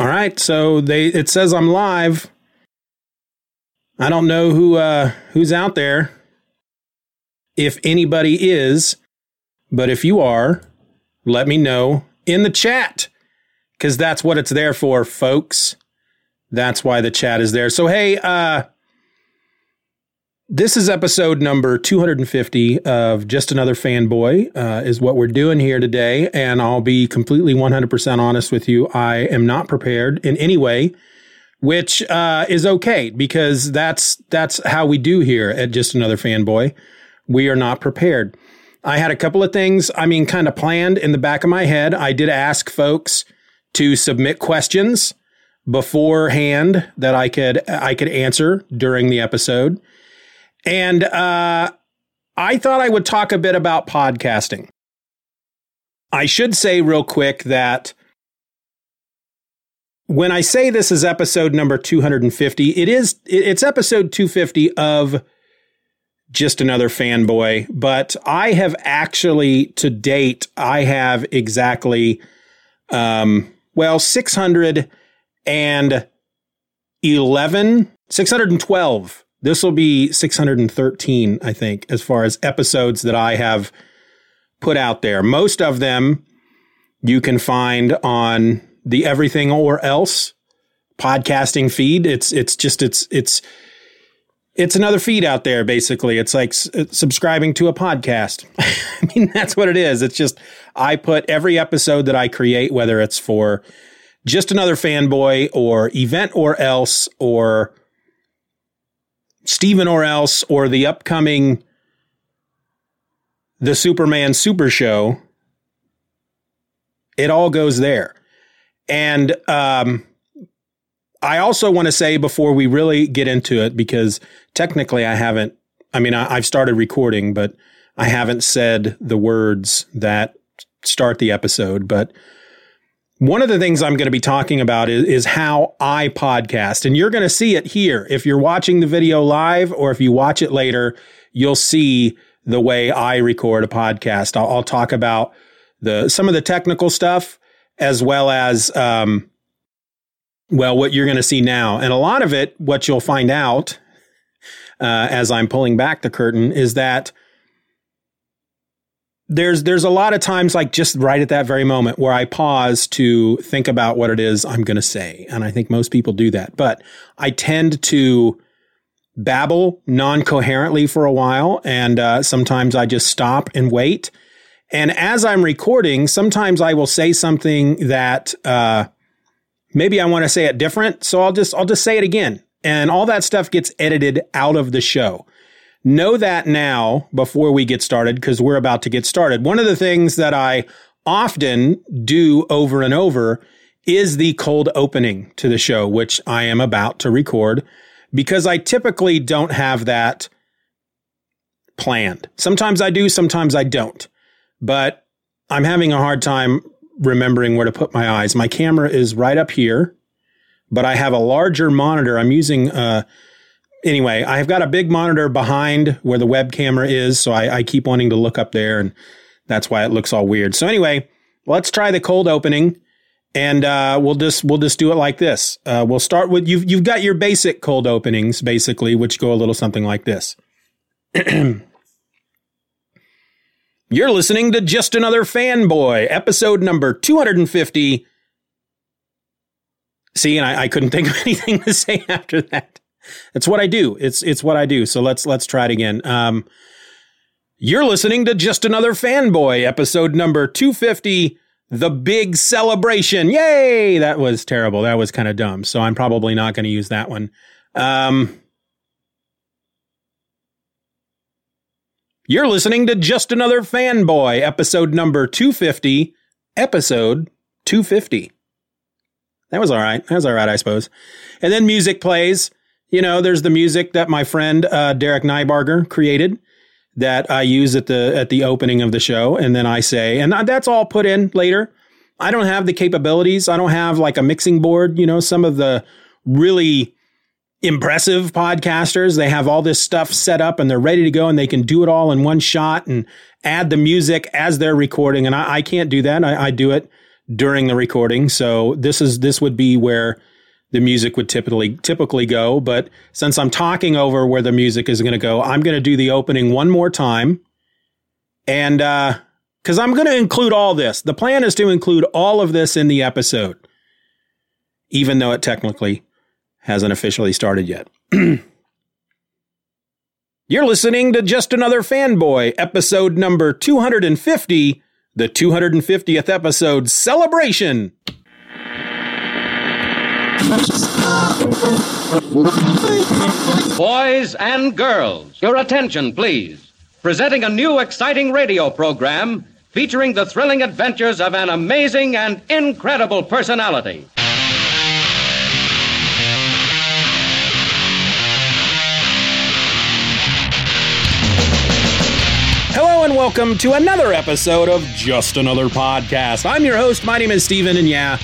All right, so they it says I'm live. I don't know who uh, who's out there. If anybody is, but if you are, let me know in the chat because that's what it's there for, folks. That's why the chat is there. So hey, uh, this is episode number 250 of Just Another Fanboy, uh, is what we're doing here today. And I'll be completely 100% honest with you. I am not prepared in any way, which uh, is okay because that's, that's how we do here at Just Another Fanboy. We are not prepared. I had a couple of things, I mean, kind of planned in the back of my head. I did ask folks to submit questions beforehand that I could, I could answer during the episode. And uh, I thought I would talk a bit about podcasting. I should say real quick that when I say this is episode number 250, it is it's episode 250 of just another fanboy, but I have actually to date I have exactly um well 611 612 this will be 613, I think, as far as episodes that I have put out there. Most of them you can find on the Everything or Else podcasting feed. It's it's just it's it's it's another feed out there basically. It's like s- subscribing to a podcast. I mean, that's what it is. It's just I put every episode that I create whether it's for just another fanboy or event or else or Stephen or else or the upcoming The Superman Super Show, it all goes there. And um, I also want to say before we really get into it, because technically I haven't, I mean, I, I've started recording, but I haven't said the words that start the episode. But one of the things I'm going to be talking about is, is how I podcast. And you're going to see it here. If you're watching the video live or if you watch it later, you'll see the way I record a podcast. I'll, I'll talk about the some of the technical stuff as well as um, well what you're going to see now. And a lot of it, what you'll find out uh, as I'm pulling back the curtain, is that there's there's a lot of times like just right at that very moment where I pause to think about what it is I'm going to say, and I think most people do that. But I tend to babble non-coherently for a while, and uh, sometimes I just stop and wait. And as I'm recording, sometimes I will say something that uh, maybe I want to say it different, so I'll just I'll just say it again, and all that stuff gets edited out of the show. Know that now before we get started because we're about to get started. One of the things that I often do over and over is the cold opening to the show, which I am about to record because I typically don't have that planned. Sometimes I do, sometimes I don't. But I'm having a hard time remembering where to put my eyes. My camera is right up here, but I have a larger monitor. I'm using, uh, anyway, I've got a big monitor behind where the web camera is. So I, I keep wanting to look up there and that's why it looks all weird. So anyway, let's try the cold opening and uh, we'll just we'll just do it like this. Uh, we'll start with you've you've got your basic cold openings basically, which go a little something like this. You're listening to Just Another Fanboy, episode number 250. See, and I, I couldn't think of anything to say after that. That's what I do. It's it's what I do. So let's let's try it again. Um, you're listening to Just Another Fanboy, episode number 250, The Big Celebration. Yay! That was terrible. That was kind of dumb. So I'm probably not going to use that one. Um, You're listening to Just Another Fanboy, episode number 250. Episode 250. That was all right. That was all right, I suppose. And then music plays. You know, there's the music that my friend uh, Derek Nybarger created that I use at the at the opening of the show, and then I say, and that's all put in later. I don't have the capabilities. I don't have like a mixing board. You know, some of the really impressive podcasters. They have all this stuff set up and they're ready to go and they can do it all in one shot and add the music as they're recording. And I, I can't do that. I, I, do it during the recording. So this is, this would be where the music would typically, typically go. But since I'm talking over where the music is going to go, I'm going to do the opening one more time. And, uh, cause I'm going to include all this. The plan is to include all of this in the episode, even though it technically hasn't officially started yet. You're listening to Just Another Fanboy, episode number 250, the 250th episode celebration. Boys and girls, your attention, please. Presenting a new exciting radio program featuring the thrilling adventures of an amazing and incredible personality. Hello and welcome to another episode of Just Another Podcast. I'm your host. My name is Steven, and yeah,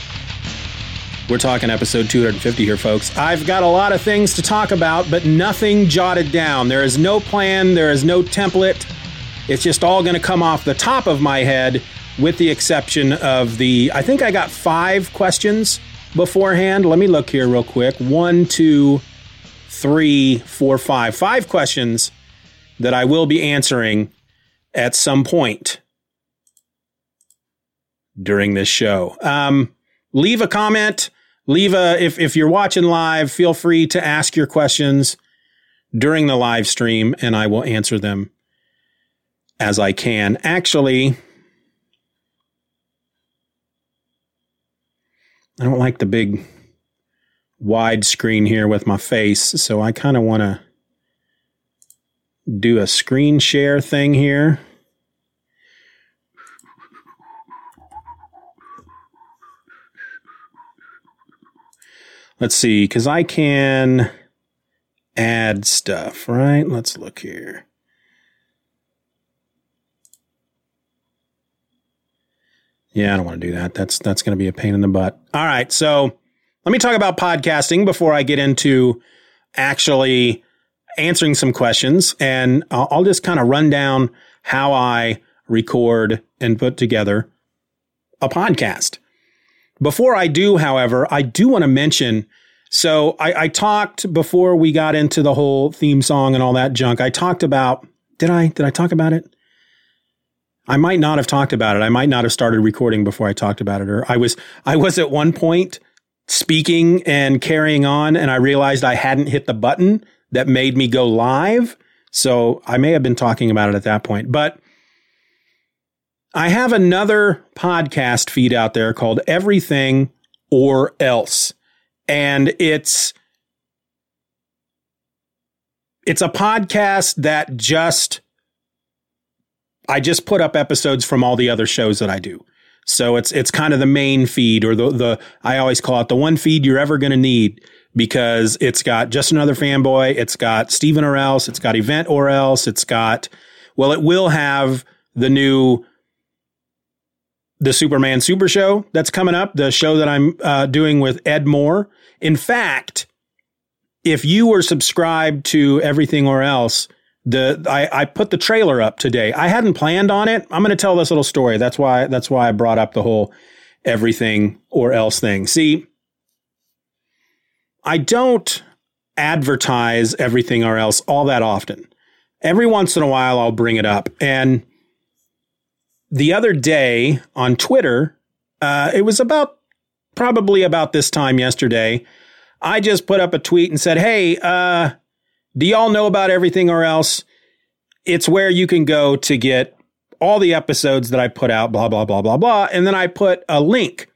we're talking episode 250 here, folks. I've got a lot of things to talk about, but nothing jotted down. There is no plan, there is no template. It's just all going to come off the top of my head, with the exception of the. I think I got five questions beforehand. Let me look here real quick. One, two, three, four, five. Five questions that I will be answering at some point during this show. Um, leave a comment. Leave a if if you're watching live, feel free to ask your questions during the live stream, and I will answer them as I can. Actually, I don't like the big wide screen here with my face, so I kind of want to do a screen share thing here. Let's see, because I can add stuff, right? Let's look here. Yeah, I don't want to do that. That's that's going to be a pain in the butt. All right, so let me talk about podcasting before I get into actually answering some questions, and I'll, I'll just kind of run down how I record and put together a podcast. Before I do, however, I do want to mention. So I, I, talked before we got into the whole theme song and all that junk. I talked about. Did I? Did I talk about it? I might not have talked about it. I might not have started recording before I talked about it. Or I was. I was at one point speaking and carrying on, and I realized I hadn't hit the button that made me go live. So I may have been talking about it at that point, but I have another podcast feed out there called Everything or Else. And it's it's a podcast that just I just put up episodes from all the other shows that I do. So it's it's kind of the main feed or the the I always call it the one feed you're ever going to need because it's got just another fanboy, it's got Stephen or else, it's got event or else, it's got well it will have the new the Superman Super Show that's coming up, the show that I'm uh, doing with Ed Moore. In fact, if you were subscribed to Everything or Else, the I, I put the trailer up today. I hadn't planned on it. I'm going to tell this little story. That's why that's why I brought up the whole Everything or Else thing. See, I don't advertise Everything or Else all that often. Every once in a while, I'll bring it up and the other day on Twitter, uh, it was about probably about this time yesterday. I just put up a tweet and said, Hey, uh, do y'all know about everything or else? It's where you can go to get all the episodes that I put out, blah, blah, blah, blah, blah. And then I put a link.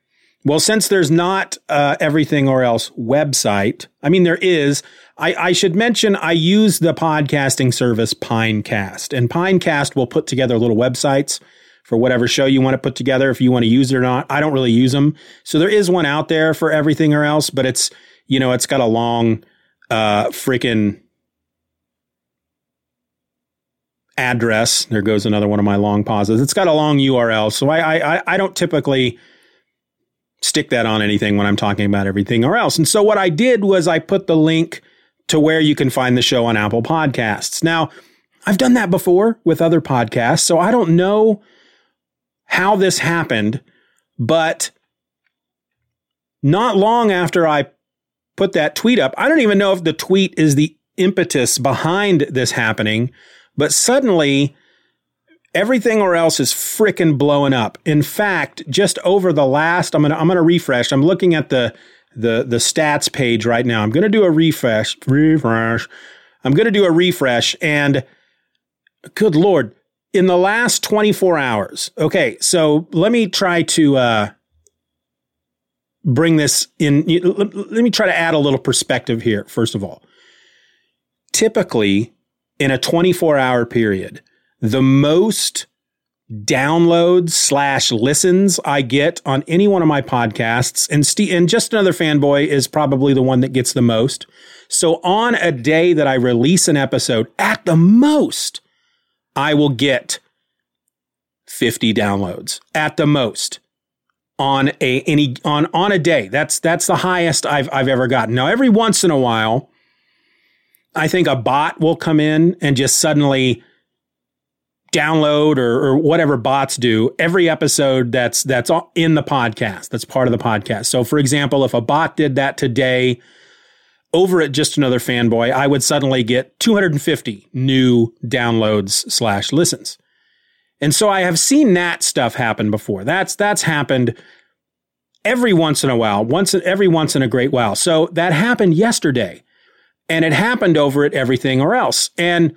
Well, since there's not uh, everything or else website, I mean, there is. I, I should mention I use the podcasting service Pinecast, and Pinecast will put together little websites for whatever show you want to put together if you want to use it or not. I don't really use them. So there is one out there for everything or else, but it's, you know, it's got a long, uh, freaking address. There goes another one of my long pauses. It's got a long URL. So I, I, I don't typically stick that on anything when I'm talking about everything or else. And so what I did was I put the link to where you can find the show on Apple Podcasts. Now, I've done that before with other podcasts, so I don't know how this happened, but not long after I put that tweet up, I don't even know if the tweet is the impetus behind this happening, but suddenly everything or else is freaking blowing up. In fact, just over the last, I'm gonna I'm gonna refresh. I'm looking at the the the stats page right now. I'm gonna do a refresh. Refresh. I'm gonna do a refresh, and good lord, in the last 24 hours. Okay, so let me try to uh, bring this in. Let me try to add a little perspective here, first of all. Typically, in a 24 hour period, the most downloads slash listens I get on any one of my podcasts, and and just another fanboy is probably the one that gets the most. So on a day that I release an episode, at the most, I will get 50 downloads at the most on a any on on a day. That's that's the highest I've I've ever gotten. Now every once in a while I think a bot will come in and just suddenly download or, or whatever bots do every episode that's that's in the podcast that's part of the podcast so for example if a bot did that today over at just another fanboy, I would suddenly get 250 new downloads slash listens. And so I have seen that stuff happen before. That's that's happened every once in a while, once every once in a great while. So that happened yesterday. And it happened over at Everything or Else. And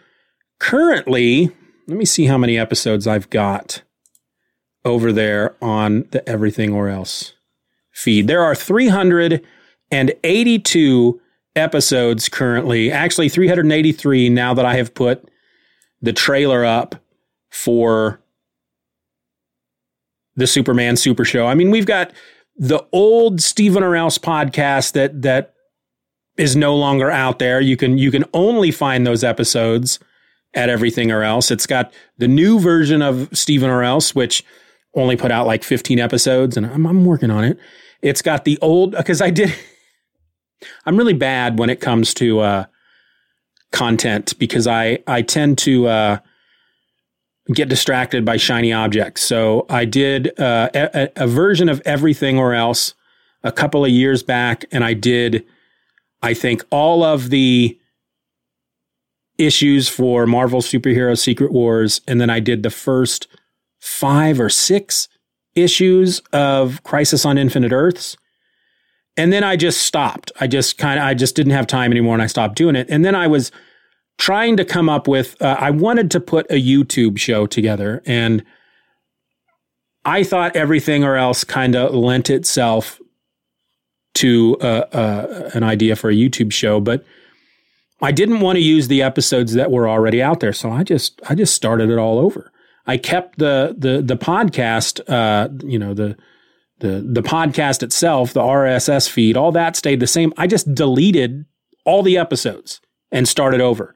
currently, let me see how many episodes I've got over there on the Everything or Else feed. There are 382 episodes currently, actually 383 now that I have put the trailer up for the Superman Super Show. I mean, we've got the old Stephen or Else podcast that that is no longer out there. You can you can only find those episodes at Everything or Else. It's got the new version of Stephen or Else, which only put out like 15 episodes, and I'm, I'm working on it. It's got the old because I did I'm really bad when it comes to uh, content because I I tend to uh, get distracted by shiny objects. So I did uh, a, a, version of everything or else a couple of years back, and I did I think all of the issues for Marvel Superhero Secret Wars, and then I did the first five or six issues of Crisis on Infinite Earths and then I just stopped. I just kind of, I just didn't have time anymore and I stopped doing it. And then I was trying to come up with, uh, I wanted to put a YouTube show together and I thought everything or else kind of lent itself to uh, uh, an idea for a YouTube show. But I didn't want to use the episodes that were already out there, so I just I just started it all over. I kept the the the podcast, uh, you know the the the podcast itself, the RSS feed, all that stayed the same. I just deleted all the episodes and started over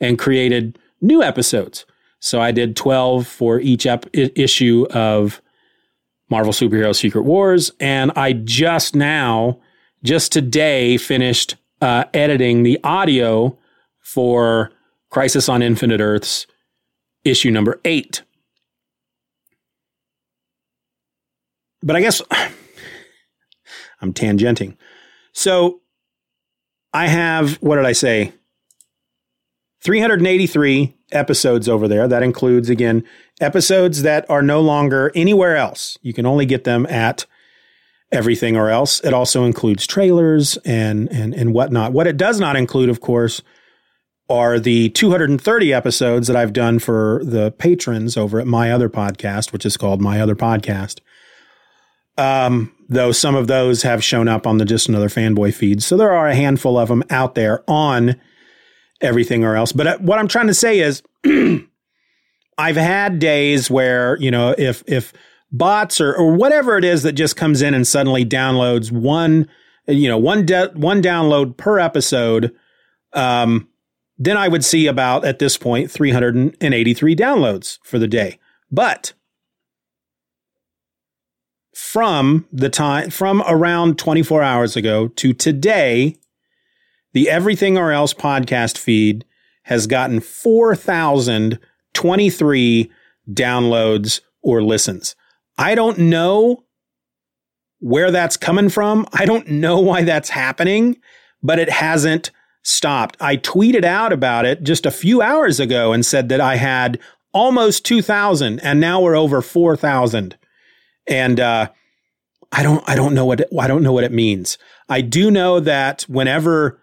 and created new episodes. So I did 12 for each ep- issue of Marvel Superhero Secret Wars. And I just now, just today, finished uh, editing the audio for Crisis on Infinite Earths issue number eight. But I guess I'm tangenting. So I have, what did I say? 383 episodes over there. That includes, again, episodes that are no longer anywhere else. You can only get them at everything or else. It also includes trailers and, and, and whatnot. What it does not include, of course, are the 230 episodes that I've done for the patrons over at my other podcast, which is called My Other Podcast. Um, though some of those have shown up on the Just Another Fanboy feed. So there are a handful of them out there on everything or else. But uh, what I'm trying to say is I've had days where, you know, if if bots or or whatever it is that just comes in and suddenly downloads one, you know, one de- one download per episode, um, then I would see about at this point 383 downloads for the day. But from the time from around 24 hours ago to today, the Everything or Else podcast feed has gotten 4,023 downloads or listens. I don't know where that's coming from. I don't know why that's happening, but it hasn't stopped. I tweeted out about it just a few hours ago and said that I had almost 2,000 and now we're over 4,000. And, uh, I don't, I don't know what, it, I don't know what it means. I do know that whenever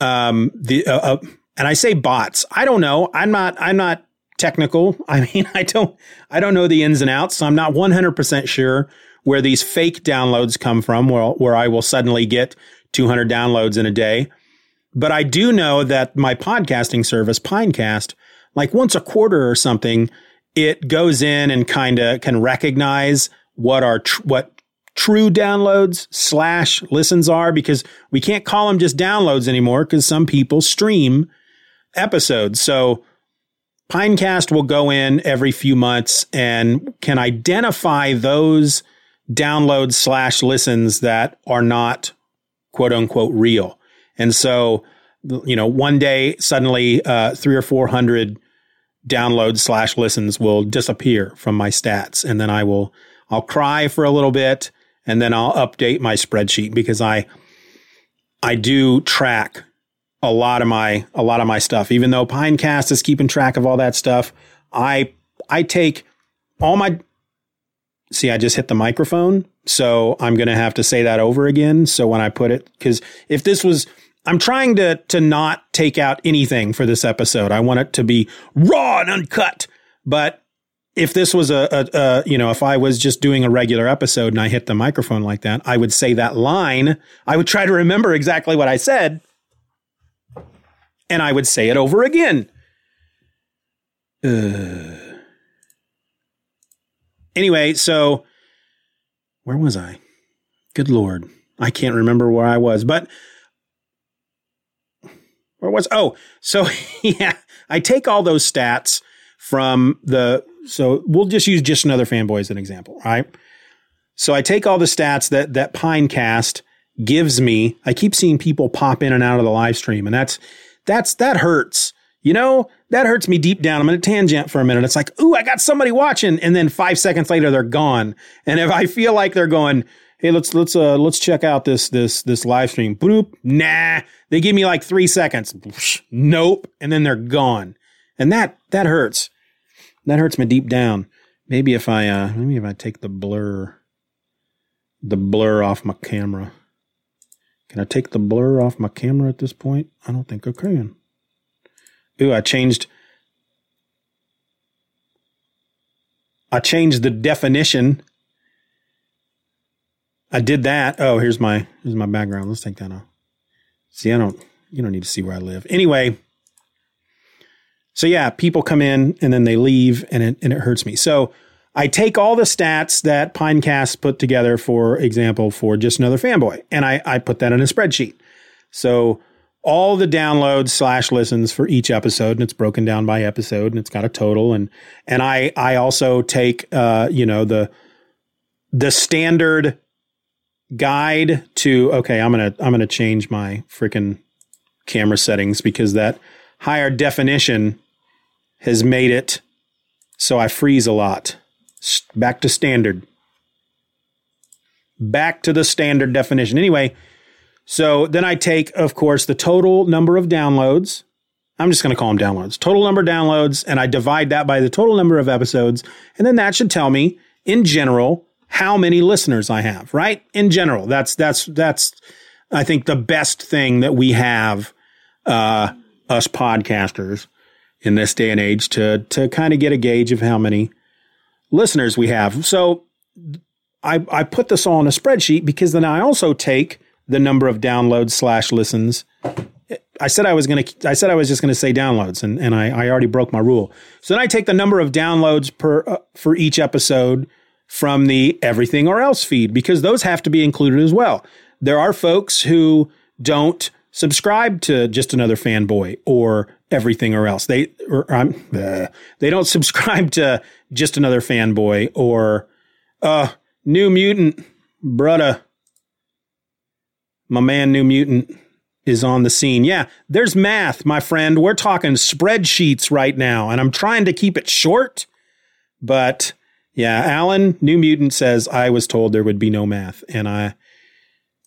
um, the uh, uh, and I say bots. I don't know. I'm not. I'm not technical. I mean, I don't. I don't know the ins and outs. So I'm not 100 percent sure where these fake downloads come from. Where where I will suddenly get 200 downloads in a day. But I do know that my podcasting service, Pinecast, like once a quarter or something, it goes in and kind of can recognize what are tr- what true downloads slash listens are because we can't call them just downloads anymore because some people stream episodes. So Pinecast will go in every few months and can identify those downloads slash listens that are not quote unquote real. And so, you know, one day suddenly uh, three or 400 downloads slash listens will disappear from my stats. And then I will, I'll cry for a little bit and then I'll update my spreadsheet because I I do track a lot of my a lot of my stuff. Even though Pinecast is keeping track of all that stuff, I I take all my See, I just hit the microphone, so I'm going to have to say that over again. So when I put it cuz if this was I'm trying to to not take out anything for this episode. I want it to be raw and uncut. But if this was a, a, a, you know, if I was just doing a regular episode and I hit the microphone like that, I would say that line. I would try to remember exactly what I said, and I would say it over again. Uh. Anyway, so where was I? Good lord, I can't remember where I was, but where was? Oh, so yeah, I take all those stats from the so we'll just use just another fanboy as an example, right? So I take all the stats that that Pinecast gives me. I keep seeing people pop in and out of the live stream, and that's that's that hurts. You know, that hurts me deep down. I'm in a tangent for a minute. It's like, ooh, I got somebody watching, and then five seconds later they're gone. And if I feel like they're going, hey, let's let's uh let's check out this this this live stream. Boop, nah. They give me like three seconds. Nope, and then they're gone, and that that hurts. That hurts me deep down. Maybe if I uh maybe if I take the blur the blur off my camera. Can I take the blur off my camera at this point? I don't think I can. Ooh, I changed I changed the definition. I did that. Oh, here's my here's my background. Let's take that off. See, I don't You don't need to see where I live. Anyway, so yeah, people come in and then they leave and it, and it hurts me. So I take all the stats that Pinecast put together, for example, for just another fanboy, and I, I put that in a spreadsheet. So all the downloads slash listens for each episode, and it's broken down by episode, and it's got a total. And and I I also take uh, you know the the standard guide to okay, I'm gonna I'm gonna change my freaking camera settings because that higher definition has made it so I freeze a lot. Back to standard. Back to the standard definition. Anyway, so then I take, of course, the total number of downloads. I'm just going to call them downloads. Total number of downloads, and I divide that by the total number of episodes. And then that should tell me, in general, how many listeners I have, right? In general, that's, that's, that's, I think the best thing that we have, uh, us podcasters in this day and age to to kind of get a gauge of how many listeners we have. So I I put this all in a spreadsheet because then I also take the number of downloads slash listens. I said I was gonna I said I was just gonna say downloads and, and I, I already broke my rule. So then I take the number of downloads per uh, for each episode from the everything or else feed because those have to be included as well. There are folks who don't subscribe to just another fanboy or everything or else. They or I'm uh, they don't subscribe to just another fanboy or uh New Mutant brudda. My man New Mutant is on the scene. Yeah, there's math, my friend. We're talking spreadsheets right now, and I'm trying to keep it short. But yeah, Alan New Mutant says I was told there would be no math, and I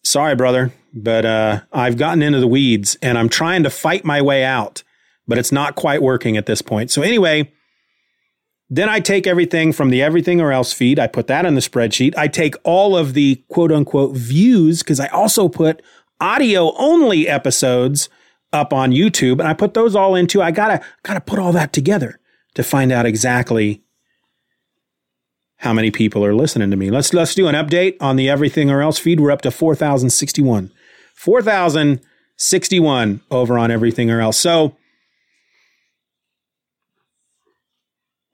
sorry, brother, but uh, I've gotten into the weeds and I'm trying to fight my way out but it's not quite working at this point. So anyway, then I take everything from the everything or else feed. I put that in the spreadsheet. I take all of the quote unquote views because I also put audio only episodes up on YouTube and I put those all into I got to got to put all that together to find out exactly how many people are listening to me. Let's let's do an update on the everything or else feed. We're up to 4061. 4061 over on everything or else. So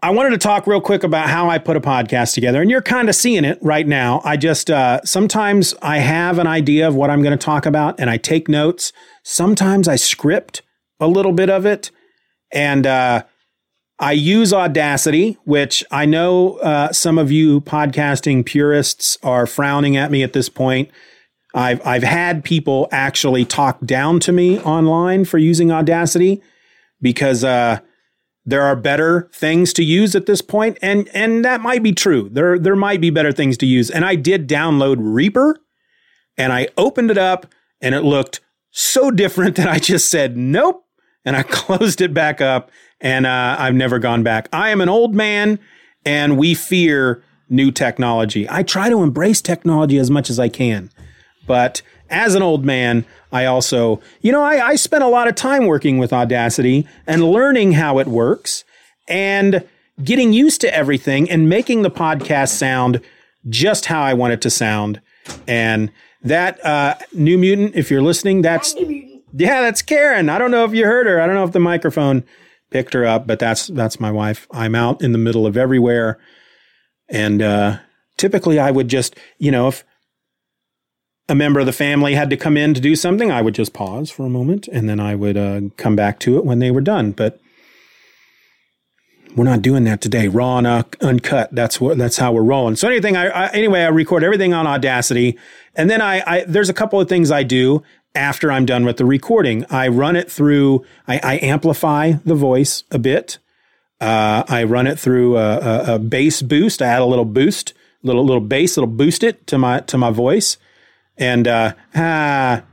I wanted to talk real quick about how I put a podcast together, and you're kind of seeing it right now. I just uh, sometimes I have an idea of what I'm going to talk about, and I take notes. Sometimes I script a little bit of it, and uh, I use Audacity, which I know uh, some of you podcasting purists are frowning at me at this point. I've I've had people actually talk down to me online for using Audacity because uh, there are better things to use at this point, and and that might be true. There there might be better things to use. And I did download Reaper, and I opened it up, and it looked so different that I just said nope, and I closed it back up, and uh, I've never gone back. I am an old man, and we fear new technology. I try to embrace technology as much as I can, but as an old man, I also, you know, I, I spent a lot of time working with Audacity and learning how it works and getting used to everything and making the podcast sound just how I want it to sound. And that uh, New Mutant, if you're listening, that's yeah, that's Karen. I don't know if you heard her. I don't know if the microphone picked her up, but that's that's my wife. I'm out in the middle of everywhere, and uh, typically I would just, you know, if a member of the family had to come in to do something, I would just pause for a moment and then I would uh, come back to it when they were done. But we're not doing that today. Raw and uh, uncut. That's what. That's how we're rolling. So anything. I, I, anyway. I record everything on Audacity, and then I, I. There's a couple of things I do after I'm done with the recording. I run it through. I, I amplify the voice a bit. Uh, I run it through a, a, a bass boost. I add a little boost, little little bass, little boost it to my to my voice. And uh, ah,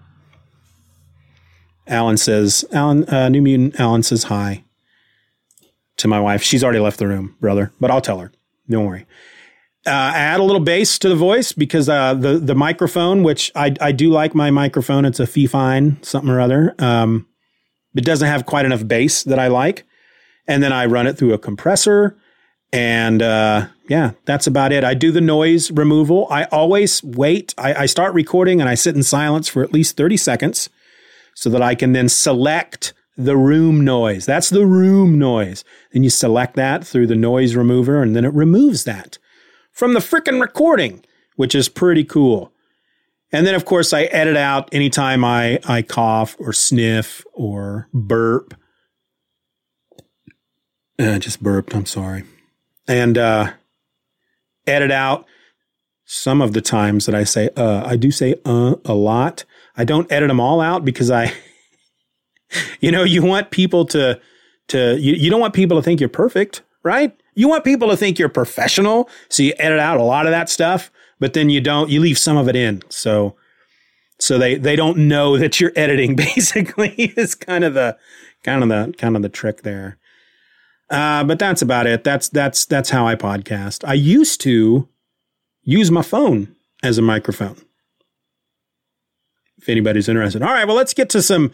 Alan says, Alan, uh, New Mutant, Alan says hi to my wife. She's already left the room, brother, but I'll tell her. Don't worry. Uh, add a little bass to the voice because uh, the the microphone, which I I do like my microphone. It's a Fifine something or other. Um, it doesn't have quite enough bass that I like, and then I run it through a compressor and uh, yeah, that's about it. I do the noise removal. I always wait. I, I, start recording and I sit in silence for at least 30 seconds so that I can then select the room noise. That's the room noise. Then you select that through the noise remover and then it removes that from the freaking recording, which is pretty cool. And then of course I edit out anytime I, I cough or sniff or burp. Uh, just burped. I'm sorry. And, uh, edit out some of the times that I say, uh, I do say, uh, a lot. I don't edit them all out because I, you know, you want people to, to, you, you don't want people to think you're perfect, right? You want people to think you're professional. So you edit out a lot of that stuff, but then you don't, you leave some of it in. So, so they, they don't know that you're editing basically is kind of the, kind of the, kind of the trick there. Uh, but that's about it. That's, that's, that's how I podcast. I used to use my phone as a microphone. If anybody's interested. All right. Well, let's get to some,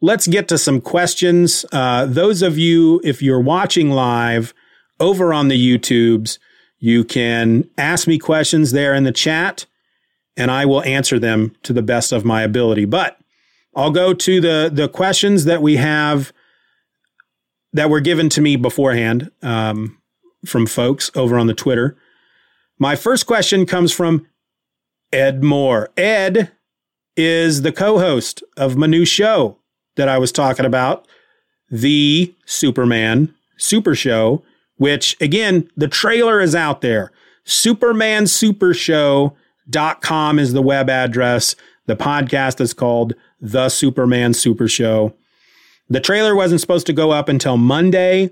let's get to some questions. Uh, those of you, if you're watching live over on the YouTubes, you can ask me questions there in the chat and I will answer them to the best of my ability. But I'll go to the, the questions that we have that were given to me beforehand um, from folks over on the Twitter. My first question comes from Ed Moore. Ed is the co host of my new show that I was talking about, The Superman Super Show, which again, the trailer is out there. SupermanSupershow.com is the web address. The podcast is called The Superman Super Show. The trailer wasn't supposed to go up until Monday.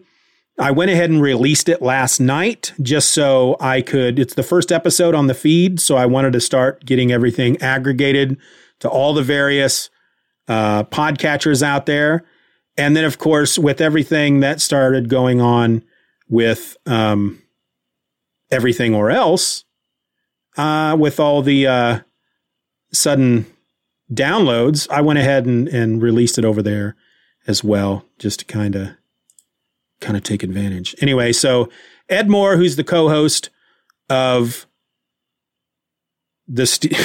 I went ahead and released it last night just so I could. It's the first episode on the feed, so I wanted to start getting everything aggregated to all the various uh, podcatchers out there. And then, of course, with everything that started going on with um, everything or else, uh, with all the uh, sudden downloads, I went ahead and, and released it over there as well, just to kind of kind of take advantage. Anyway, so Ed Moore, who's the co-host of the st-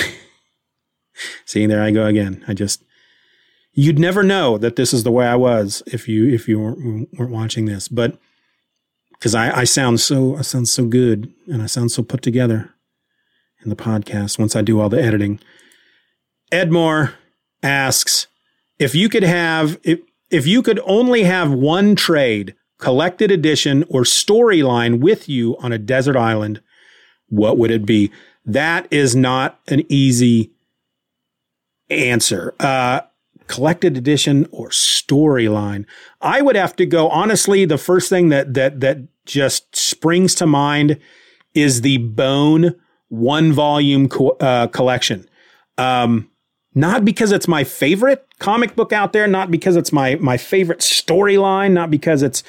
there I go again. I just you'd never know that this is the way I was if you if you weren't, weren't watching this, but because I, I sound so I sound so good and I sound so put together in the podcast once I do all the editing. Ed Moore asks if you could have if if you could only have one trade, collected edition, or storyline with you on a desert island, what would it be? That is not an easy answer. Uh, collected edition or storyline. I would have to go honestly. The first thing that that that just springs to mind is the Bone one volume co- uh, collection. Um, not because it's my favorite comic book out there, not because it's my my favorite storyline, not because it's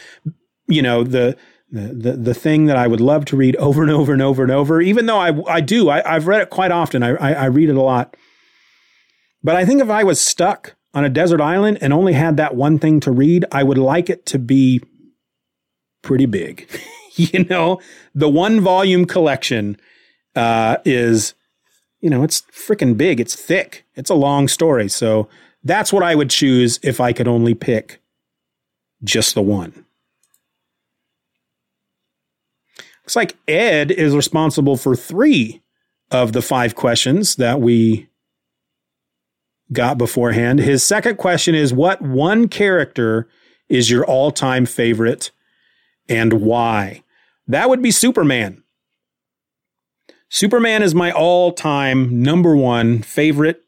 you know the the, the thing that I would love to read over and over and over and over, even though I, I do, I, have read it quite often. I, I, I read it a lot. But I think if I was stuck on a desert island and only had that one thing to read, I would like it to be pretty big. you know, the one volume collection uh, is, you know, it's freaking big. It's thick. It's a long story. So that's what I would choose if I could only pick just the one. Looks like Ed is responsible for three of the five questions that we got beforehand. His second question is What one character is your all time favorite and why? That would be Superman. Superman is my all time number one favorite.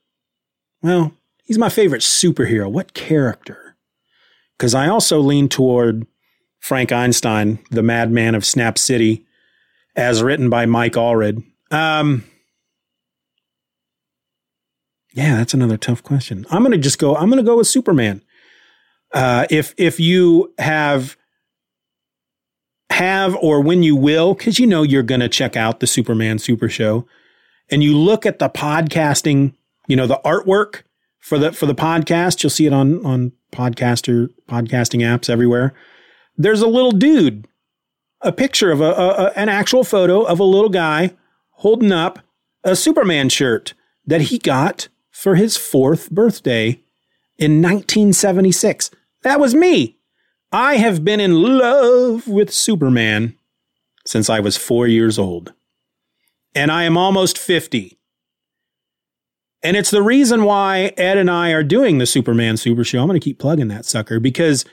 Well, he's my favorite superhero. What character? Because I also lean toward Frank Einstein, the madman of Snap City, as written by Mike Allred. Um, yeah, that's another tough question. I'm going to just go. I'm to go with Superman. Uh, if if you have have or when you will, because you know you're going to check out the Superman Super Show, and you look at the podcasting, you know the artwork for the for the podcast. You'll see it on on podcaster podcasting apps everywhere. There's a little dude, a picture of a, a an actual photo of a little guy holding up a Superman shirt that he got for his fourth birthday in 1976. That was me. I have been in love with Superman since I was four years old. And I am almost 50. And it's the reason why Ed and I are doing the Superman Super Show. I'm going to keep plugging that sucker because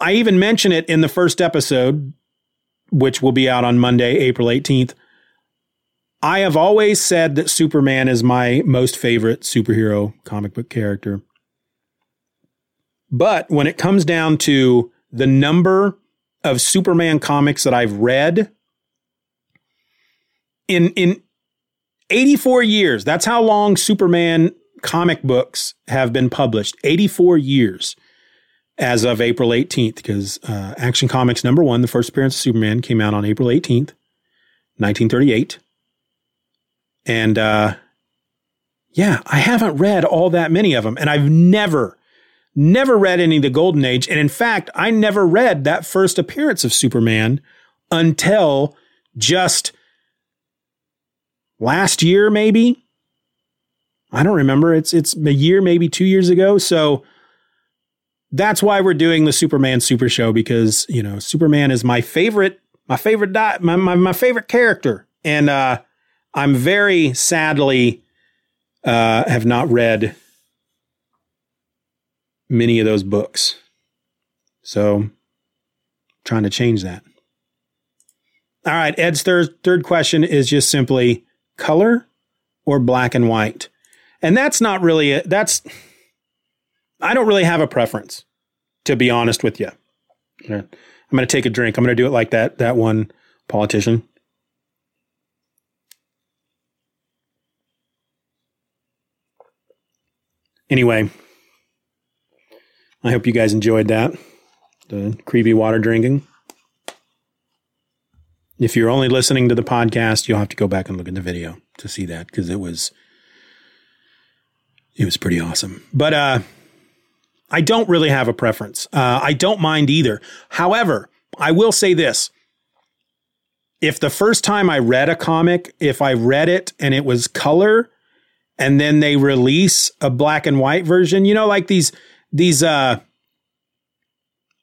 I even mention it in the first episode, which will be out on Monday, April 18th. I have always said that Superman is my most favorite superhero comic book character. But when it comes down to the number of Superman comics that I've read in in 84 years, that's how long Superman comic books have been published. 84 years as of April 18th, because uh, Action Comics number one, the first appearance of Superman, came out on April 18th, 1938. And uh, yeah, I haven't read all that many of them. And I've never, never read any of the Golden Age. And in fact, I never read that first appearance of Superman until just last year, maybe. I don't remember. It's it's a year, maybe two years ago. So that's why we're doing the Superman Super Show because you know Superman is my favorite, my favorite di- my, my my favorite character, and uh, I'm very sadly uh, have not read many of those books. So trying to change that. All right, Ed's third third question is just simply color or black and white. And that's not really a, that's I don't really have a preference to be honest with you. I'm going to take a drink. I'm going to do it like that that one politician. Anyway, I hope you guys enjoyed that. The creepy water drinking. If you're only listening to the podcast, you'll have to go back and look at the video to see that because it was it was pretty awesome. But uh I don't really have a preference. Uh, I don't mind either. However, I will say this. If the first time I read a comic, if I read it and it was color, and then they release a black and white version. You know, like these these uh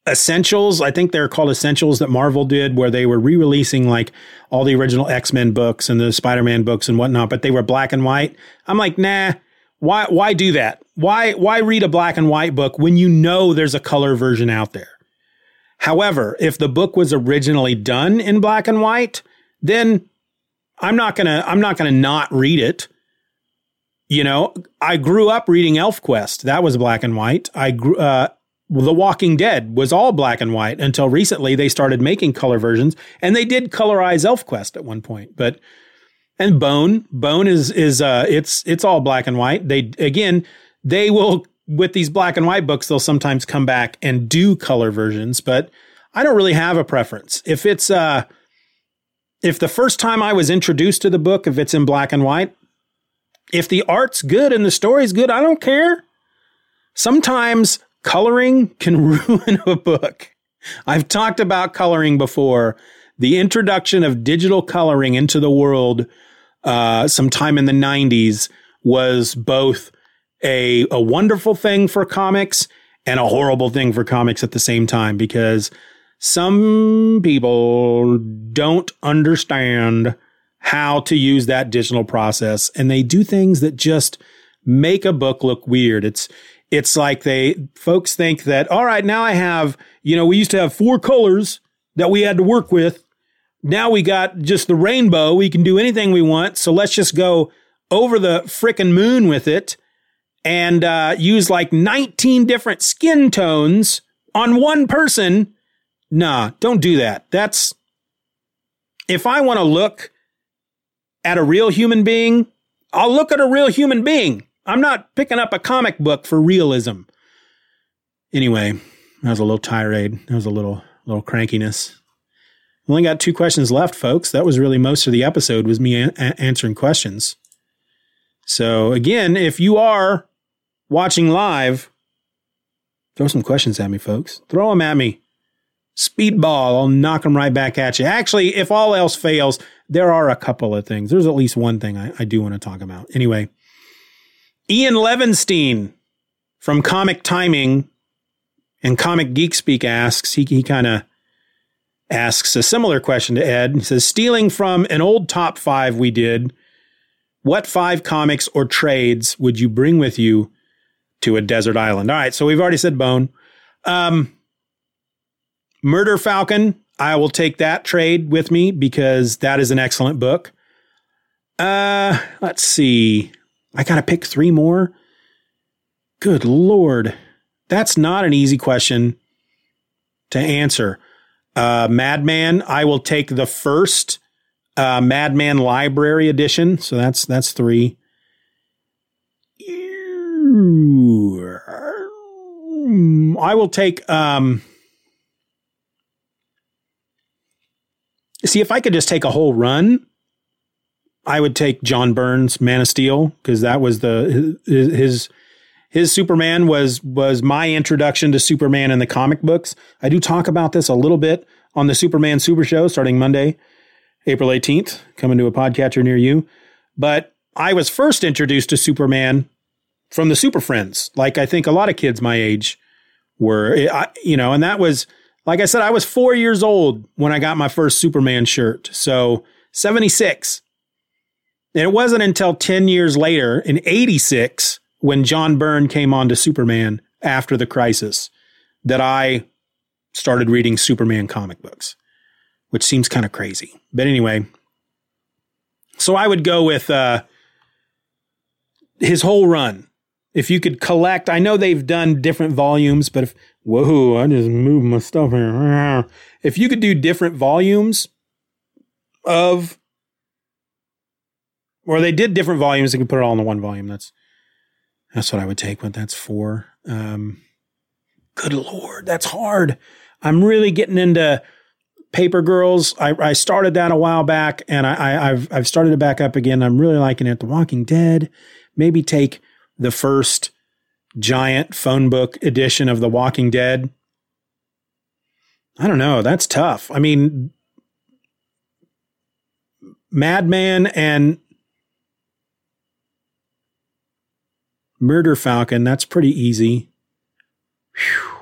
essentials. I think they're called essentials that Marvel did, where they were re-releasing like all the original X-Men books and the Spider-Man books and whatnot, but they were black and white. I'm like, nah, why why do that? Why why read a black and white book when you know there's a color version out there? However, if the book was originally done in black and white, then I'm not gonna I'm not gonna not read it. You know, I grew up reading ElfQuest. That was black and white. I grew, uh, The Walking Dead was all black and white until recently they started making color versions and they did colorize ElfQuest at one point. But, and Bone, Bone is, is, uh, it's, it's all black and white. They, again, they will, with these black and white books, they'll sometimes come back and do color versions, but I don't really have a preference. If it's, uh, if the first time I was introduced to the book, if it's in black and white, if the art's good and the story's good, I don't care. Sometimes coloring can ruin a book. I've talked about coloring before. The introduction of digital coloring into the world uh, sometime in the 90s was both a, a wonderful thing for comics and a horrible thing for comics at the same time because some people don't understand how to use that digital process and they do things that just make a book look weird. It's it's like they folks think that all right, now I have, you know, we used to have four colors that we had to work with. Now we got just the rainbow. We can do anything we want. So let's just go over the frickin' moon with it and uh, use like 19 different skin tones on one person. Nah, don't do that. That's if I want to look at a real human being, I'll look at a real human being. I'm not picking up a comic book for realism. Anyway, that was a little tirade. That was a little little crankiness. Only got two questions left, folks. That was really most of the episode was me a- answering questions. So again, if you are watching live, throw some questions at me, folks. Throw them at me. Speedball, I'll knock them right back at you. Actually, if all else fails, there are a couple of things. There's at least one thing I, I do want to talk about. Anyway, Ian Levinstein from Comic Timing and Comic Geek Speak asks, he, he kind of asks a similar question to Ed. He says, stealing from an old top five we did, what five comics or trades would you bring with you to a desert island? All right, so we've already said Bone. Um, Murder Falcon, I will take that trade with me because that is an excellent book. Uh, let's see. I got to pick three more. Good Lord. That's not an easy question to answer. Uh, Madman, I will take the first uh, Madman Library Edition. So that's that's three. I will take. Um, see if I could just take a whole run. I would take John Byrne's Man of Steel because that was the his, his Superman was was my introduction to Superman in the comic books. I do talk about this a little bit on the Superman Super Show starting Monday, April 18th, coming to a podcatcher near you. But I was first introduced to Superman from the Super Friends, like I think a lot of kids my age were, I, you know, and that was, like I said, I was four years old when I got my first Superman shirt. So 76. And it wasn't until 10 years later in 86 when John Byrne came on to Superman after the crisis that I started reading Superman comic books, which seems kind of crazy. But anyway, so I would go with uh, his whole run. If you could collect, I know they've done different volumes, but if, whoa, I just moved my stuff here. If you could do different volumes of, or they did different volumes, they could put it all in one volume. That's, that's what I would take, but that's four. Um, good Lord, that's hard. I'm really getting into Paper Girls. I, I started that a while back, and I, have I've started it back up again. I'm really liking it. The Walking Dead. Maybe take the first giant phone book edition of The Walking Dead. I don't know. That's tough. I mean, Madman and Murder Falcon. That's pretty easy. Whew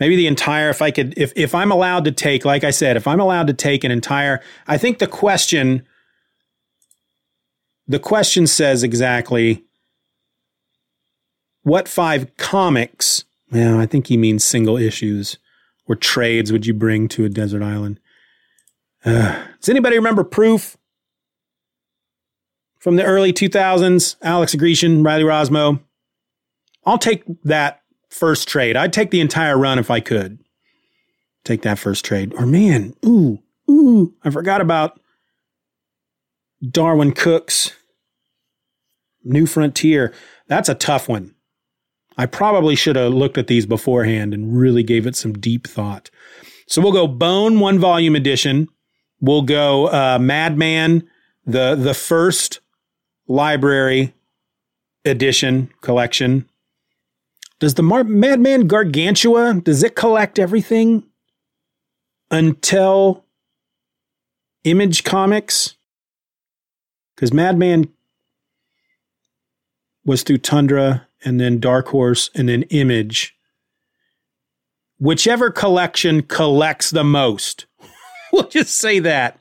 maybe the entire if i could if if i'm allowed to take like i said if i'm allowed to take an entire i think the question the question says exactly what five comics well i think he means single issues or trades would you bring to a desert island uh, does anybody remember proof from the early 2000s alex grecian riley rossmo i'll take that first trade. I'd take the entire run if I could. Take that first trade. Or man, ooh, ooh, I forgot about Darwyn Cooke's New Frontier. That's a tough one. I probably should have looked at these beforehand and really gave it some deep thought. So we'll go Bone one volume edition. We'll go uh, Madman, the the first library edition collection. Does the Mar- Madman Gargantua does it collect everything until Image Comics? Because Madman was through Tundra and then Dark Horse and then Image. Whichever collection collects the most, we'll just say that.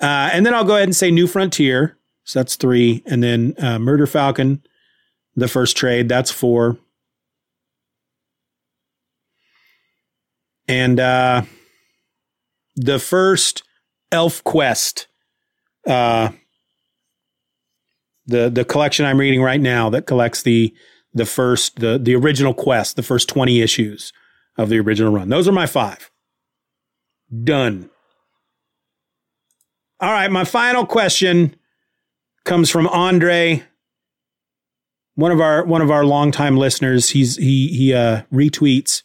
Uh, and then I'll go ahead and say New Frontier. So that's three. And then uh, Murder Falcon, the first trade, that's four. and uh, the first Elf Quest, uh, the the collection I'm reading right now that collects the the first the the original quest, the first twenty issues of the original run. Those are my five. Done. All right, my final question comes from Andre, one of our one of our longtime listeners. He's he he uh, retweets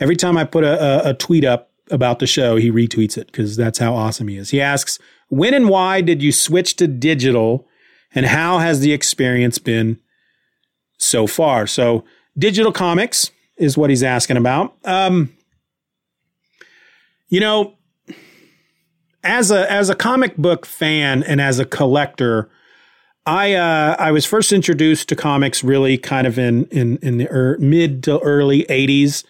Every time I put a, a, a tweet up about the show, he retweets it because that's how awesome he is. He asks, When and why did you switch to digital? And how has the experience been so far? So, digital comics is what he's asking about. Um, you know, as a as a comic book fan and as a collector, I uh, I was first introduced to comics really kind of in in in the er, mid to early '80s.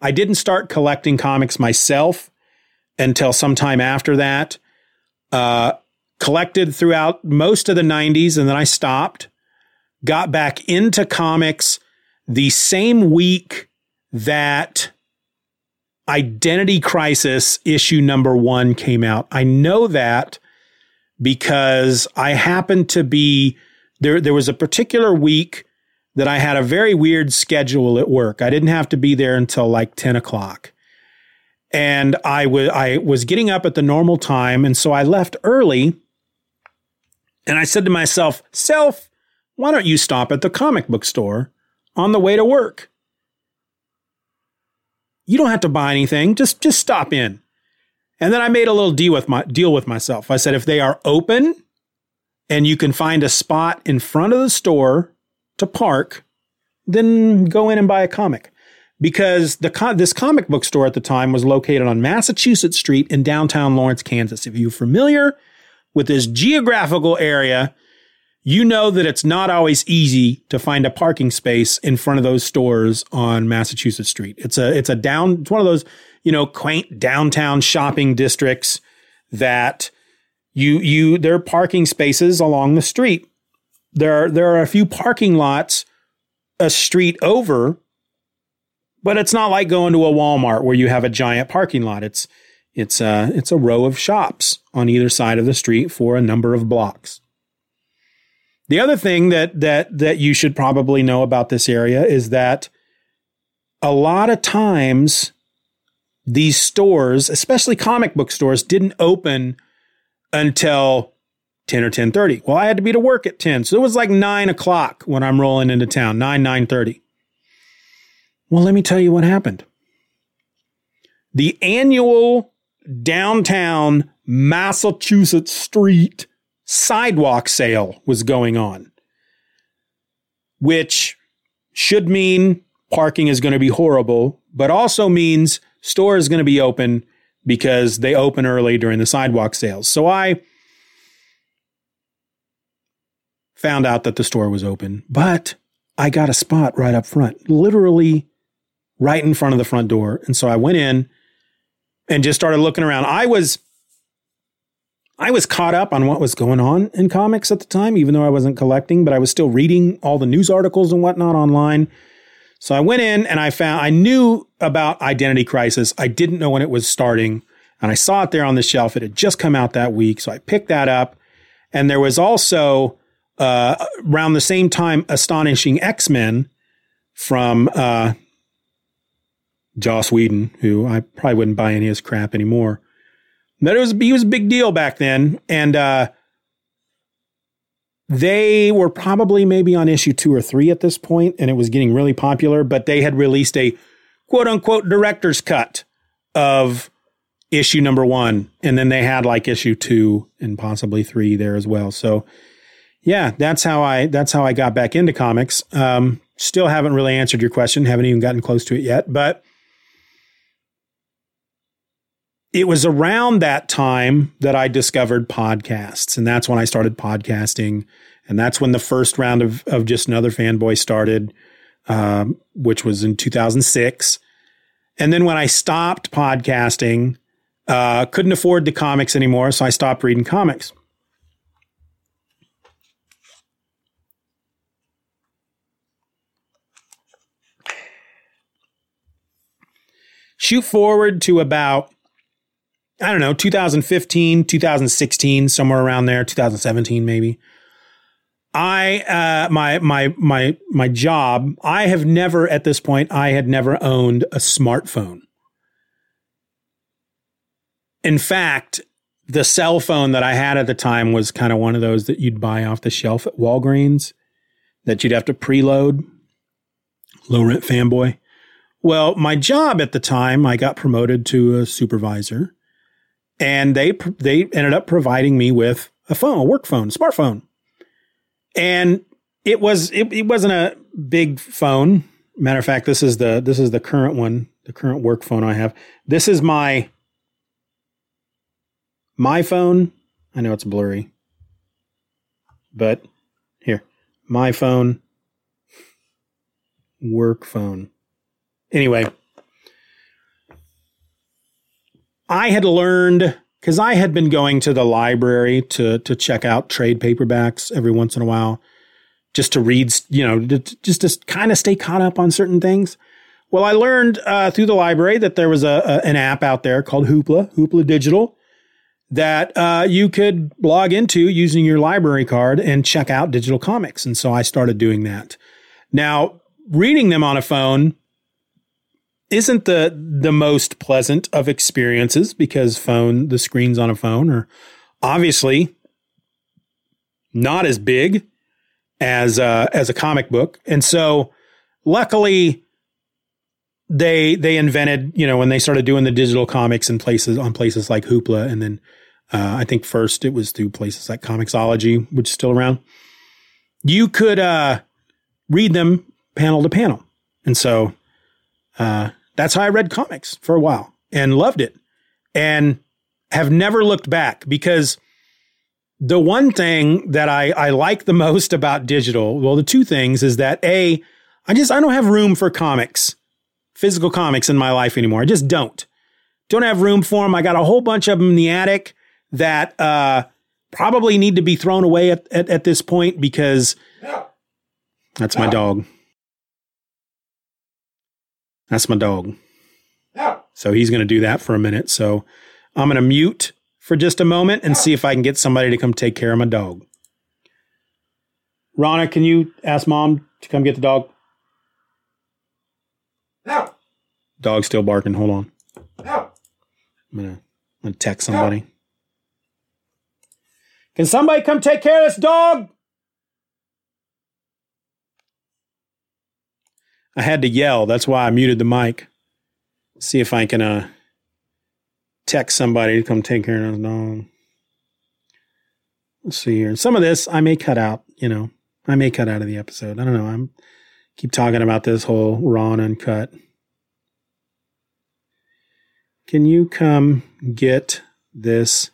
I didn't start collecting comics myself until sometime after that. Uh, collected throughout most of the '90s, and then I stopped. Got back into comics the same week that Identity Crisis issue number one came out. I know that because I happened to be there. There was a particular week that I had a very weird schedule at work. I didn't have to be there until like 10 o'clock. And I was, I was getting up at the normal time. And so I left early. And I said to myself, Self, why don't you stop at the comic book store on the way to work? You don't have to buy anything. Just, just stop in. And then I made a little deal with my deal with myself. I said if they are open and you can find a spot in front of the store to park, then go in and buy a comic. Because the this comic book store at the time was located on Massachusetts Street in downtown Lawrence, Kansas. If you're familiar with this geographical area, you know that it's not always easy to find a parking space in front of those stores on Massachusetts Street. It's a it's a down it's one of those you know, quaint downtown shopping districts that you you there are parking spaces along the street. There are there are a few parking lots a street over, but it's not like going to a Walmart where you have a giant parking lot. It's it's a it's a row of shops on either side of the street for a number of blocks. The other thing that that that you should probably know about this area is that a lot of times these stores, especially comic book stores, didn't open until 10 or 10.30. Well, I had to be to work at 10. So it was like 9 o'clock when I'm rolling into town, 9, 9.30. Well, let me tell you what happened. The annual downtown Massachusetts Street sidewalk sale was going on, which should mean parking is going to be horrible, but also means – store is going to be open because they open early during the sidewalk sales. So I found out that the store was open, but I got a spot right up front, literally right in front of the front door. And so I went in and just started looking around. I was I was caught up on what was going on in comics at the time, even though I wasn't collecting, but I was still reading all the news articles and whatnot online. So I went in and I found, I knew about Identity Crisis. I didn't know when it was starting. And I saw it there on the shelf. It had just come out that week. So I picked that up. And there was also, uh, around the same time, Astonishing X Men from uh, Joss Whedon, who I probably wouldn't buy any of his crap anymore. But it was, he was a big deal back then. And, uh, they were probably maybe on issue two or three at this point, and it was getting really popular, but they had released a quote unquote director's cut of issue number one. And then they had like issue two and possibly three there as well. So yeah, that's how I that's how I got back into comics. Um, still haven't really answered your question, haven't even gotten close to it yet, but it was around that time that I discovered podcasts. And that's when I started podcasting. And that's when the first round of, of Just Another Fanboy started, um, which was in 2006. And then when I stopped podcasting, uh, couldn't afford the comics anymore. So I stopped reading comics. Shoot forward to about I don't know, 2015, 2016, somewhere around there, 2017 maybe. I uh my my my my job, I have never at this point I had never owned a smartphone. In fact, the cell phone that I had at the time was kind of one of those that you'd buy off the shelf at Walgreens that you'd have to preload. Low rent fanboy. Well, my job at the time, I got promoted to a supervisor and they they ended up providing me with a phone, a work phone, smartphone, and it was it, it wasn't a big phone. Matter of fact, this is the this is the current one, the current work phone I have. This is my my phone. I know it's blurry, but here, my phone, work phone. Anyway, I had learned because I had been going to the library to to check out trade paperbacks every once in a while, just to read, you know, just to kind of stay caught up on certain things. Well, I learned uh, through the library that there was a, a, an app out there called Hoopla, Hoopla Digital, that uh, you could log into using your library card and check out digital comics. And so I started doing that. Now, reading them on a phone isn't the the most pleasant of experiences because phone the screens on a phone are obviously not as big as uh, as a comic book, and so luckily they they invented you know when they started doing the digital comics in places on places like Hoopla, and then uh, I think first it was through places like Comixology, which is still around. You could uh, read them panel to panel, and so uh, that's how I read comics for a while and loved it, and have never looked back because the one thing that I, I like the most about digital, well, the two things is that a I just I don't have room for comics physical comics in my life anymore. I just don't. Don't have room for them. I got a whole bunch of them in the attic that uh, probably need to be thrown away at, at, at this point because that's my dog. That's my dog. So he's going to do that for a minute. So I'm going to mute for just a moment and see if I can get somebody to come take care of my dog. Ronna, can you ask mom to come get the dog? No. Dog still barking. Hold on. No. I'm gonna, I'm gonna text somebody. Can somebody come take care of this dog? I had to yell. That's why I muted the mic. See if I can uh, text somebody to come take care of this dog. Let's see here. Some of this I may cut out. You know, I may cut out of the episode. I don't know. I'm keep talking about this whole raw and uncut. Can you come get this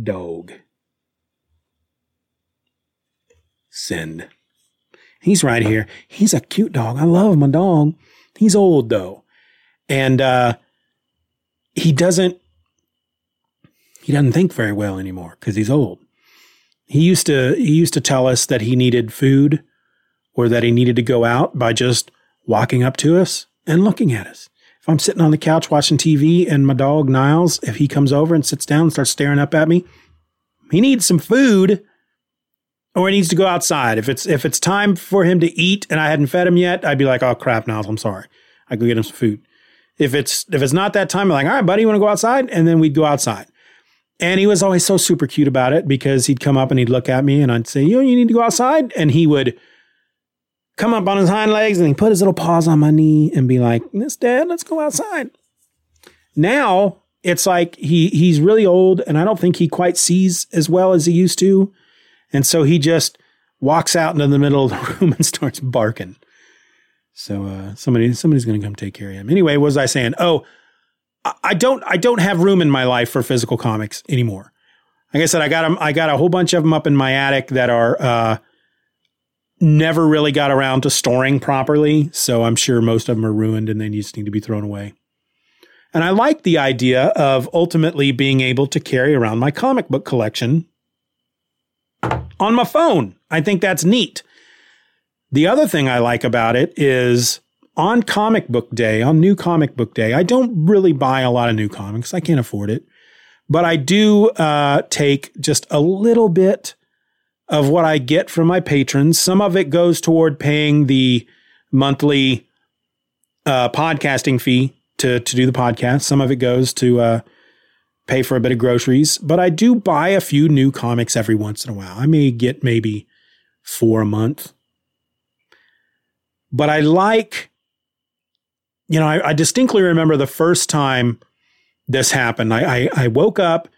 dog? Send. He's right here. He's a cute dog. I love my dog. He's old though. And uh he doesn't he doesn't think very well anymore because he's old. He used to he used to tell us that he needed food or that he needed to go out by just walking up to us and looking at us. If I'm sitting on the couch watching TV and my dog Niles, if he comes over and sits down and starts staring up at me, he needs some food or he needs to go outside. If it's if it's time for him to eat and I hadn't fed him yet, I'd be like, "Oh crap, Niles, I'm sorry. I go get him some food." If it's if it's not that time, I'm like, "All right, buddy, you want to go outside?" And then we'd go outside. And he was always so super cute about it because he'd come up and he'd look at me and I'd say, "You know, you need to go outside," and he would come up on his hind legs and he put his little paws on my knee and be like, "Miss Dad, let's go outside." Now it's like he he's really old and I don't think he quite sees as well as he used to, and so he just walks out into the middle of the room and starts barking. So uh, somebody somebody's going to come take care of him. Anyway, what was I saying? Oh, I don't I don't have room in my life for physical comics anymore. Like I said, I got them. I got a whole bunch of them up in my attic that are uh, never really got around to storing properly. So I'm sure most of them are ruined and they just need to be thrown away. And I like the idea of ultimately being able to carry around my comic book collection on my phone. I think that's neat. The other thing I like about it is on comic book day, on new comic book day, I don't really buy a lot of new comics. I can't afford it. But I do uh, take just a little bit of what I get from my patrons. Some of it goes toward paying the monthly uh, podcasting fee to to do the podcast. Some of it goes to uh, pay for a bit of groceries. But I do buy a few new comics every once in a while. I may get maybe four a month. But I like, you know, I, I distinctly remember the first time this happened. I, I, I woke up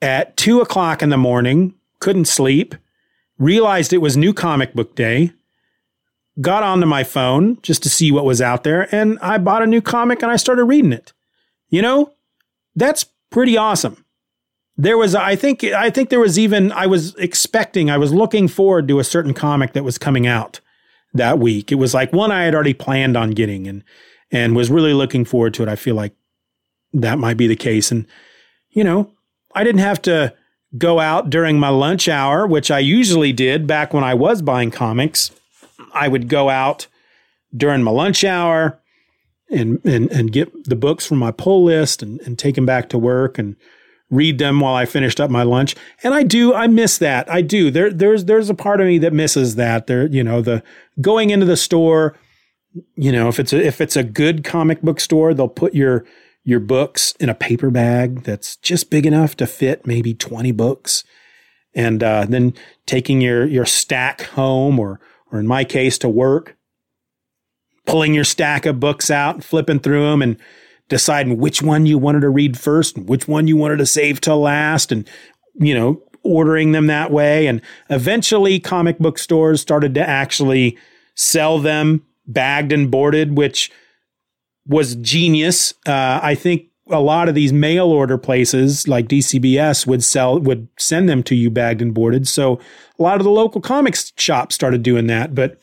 at two o'clock in the morning, couldn't sleep realized it was new comic book day, got onto my phone just to see what was out there, and I bought a new comic and I started reading it. You know, that's pretty awesome. there was I think I think there was even I was expecting I was looking forward to a certain comic that was coming out that week. It was like one I had already planned on getting and and was really looking forward to it. I feel like that might be the case and you know, I didn't have to go out during my lunch hour, which I usually did back when I was buying comics. I would go out during my lunch hour and and and get the books from my pull list and, and take them back to work and read them while I finished up my lunch. And I do, I miss that. I do. There, there's, there's a part of me that misses that. There, you know, the going into the store, you know, if it's a, if it's a good comic book store, they'll put your, your books in a paper bag that's just big enough to fit maybe 20 books. And, uh, then taking your, your stack home or, or in my case to work, pulling your stack of books out, flipping through them and, deciding which one you wanted to read first and which one you wanted to save till last and, you know, ordering them that way. And eventually comic book stores started to actually sell them bagged and boarded, which was genius. Uh, I think a lot of these mail order places like DCBS would sell, would send them to you bagged and boarded. So a lot of the local comics shops started doing that. But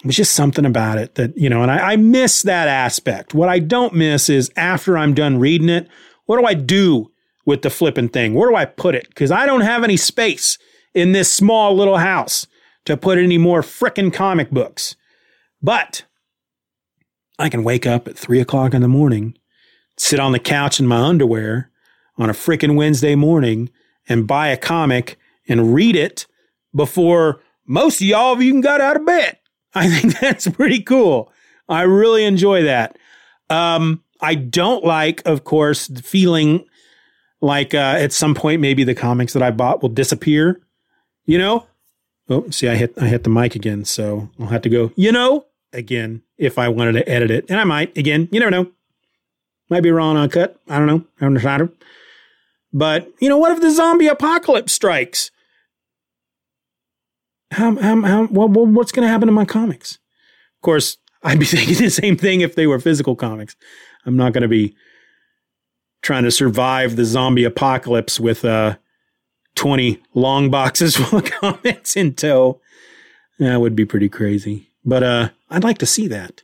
it was just something about it that, you know, and I, I miss that aspect. What I don't miss is after I'm done reading it, what do I do with the flipping thing? Where do I put it? Because I don't have any space in this small little house to put any more frickin' comic books. But I can wake up at three o'clock in the morning, sit on the couch in my underwear on a frickin' Wednesday morning and buy a comic and read it before most of y'all of you can got out of bed. I think that's pretty cool. I really enjoy that. Um, I don't like, of course, feeling like uh, at some point maybe the comics that I bought will disappear. You know? Oh, see, I hit I hit the mic again, so I'll have to go. You know, again if I wanted to edit it, and I might. Again, you never know. Might be wrong on cut. I don't know. I haven't decided. But you know, what if the zombie apocalypse strikes? How, how, how what, what's going to happen to my comics? Of course, I'd be thinking the same thing if they were physical comics. I'm not going to be trying to survive the zombie apocalypse with uh, 20 long boxes full of comics in tow. That would be pretty crazy. But uh, I'd like to see that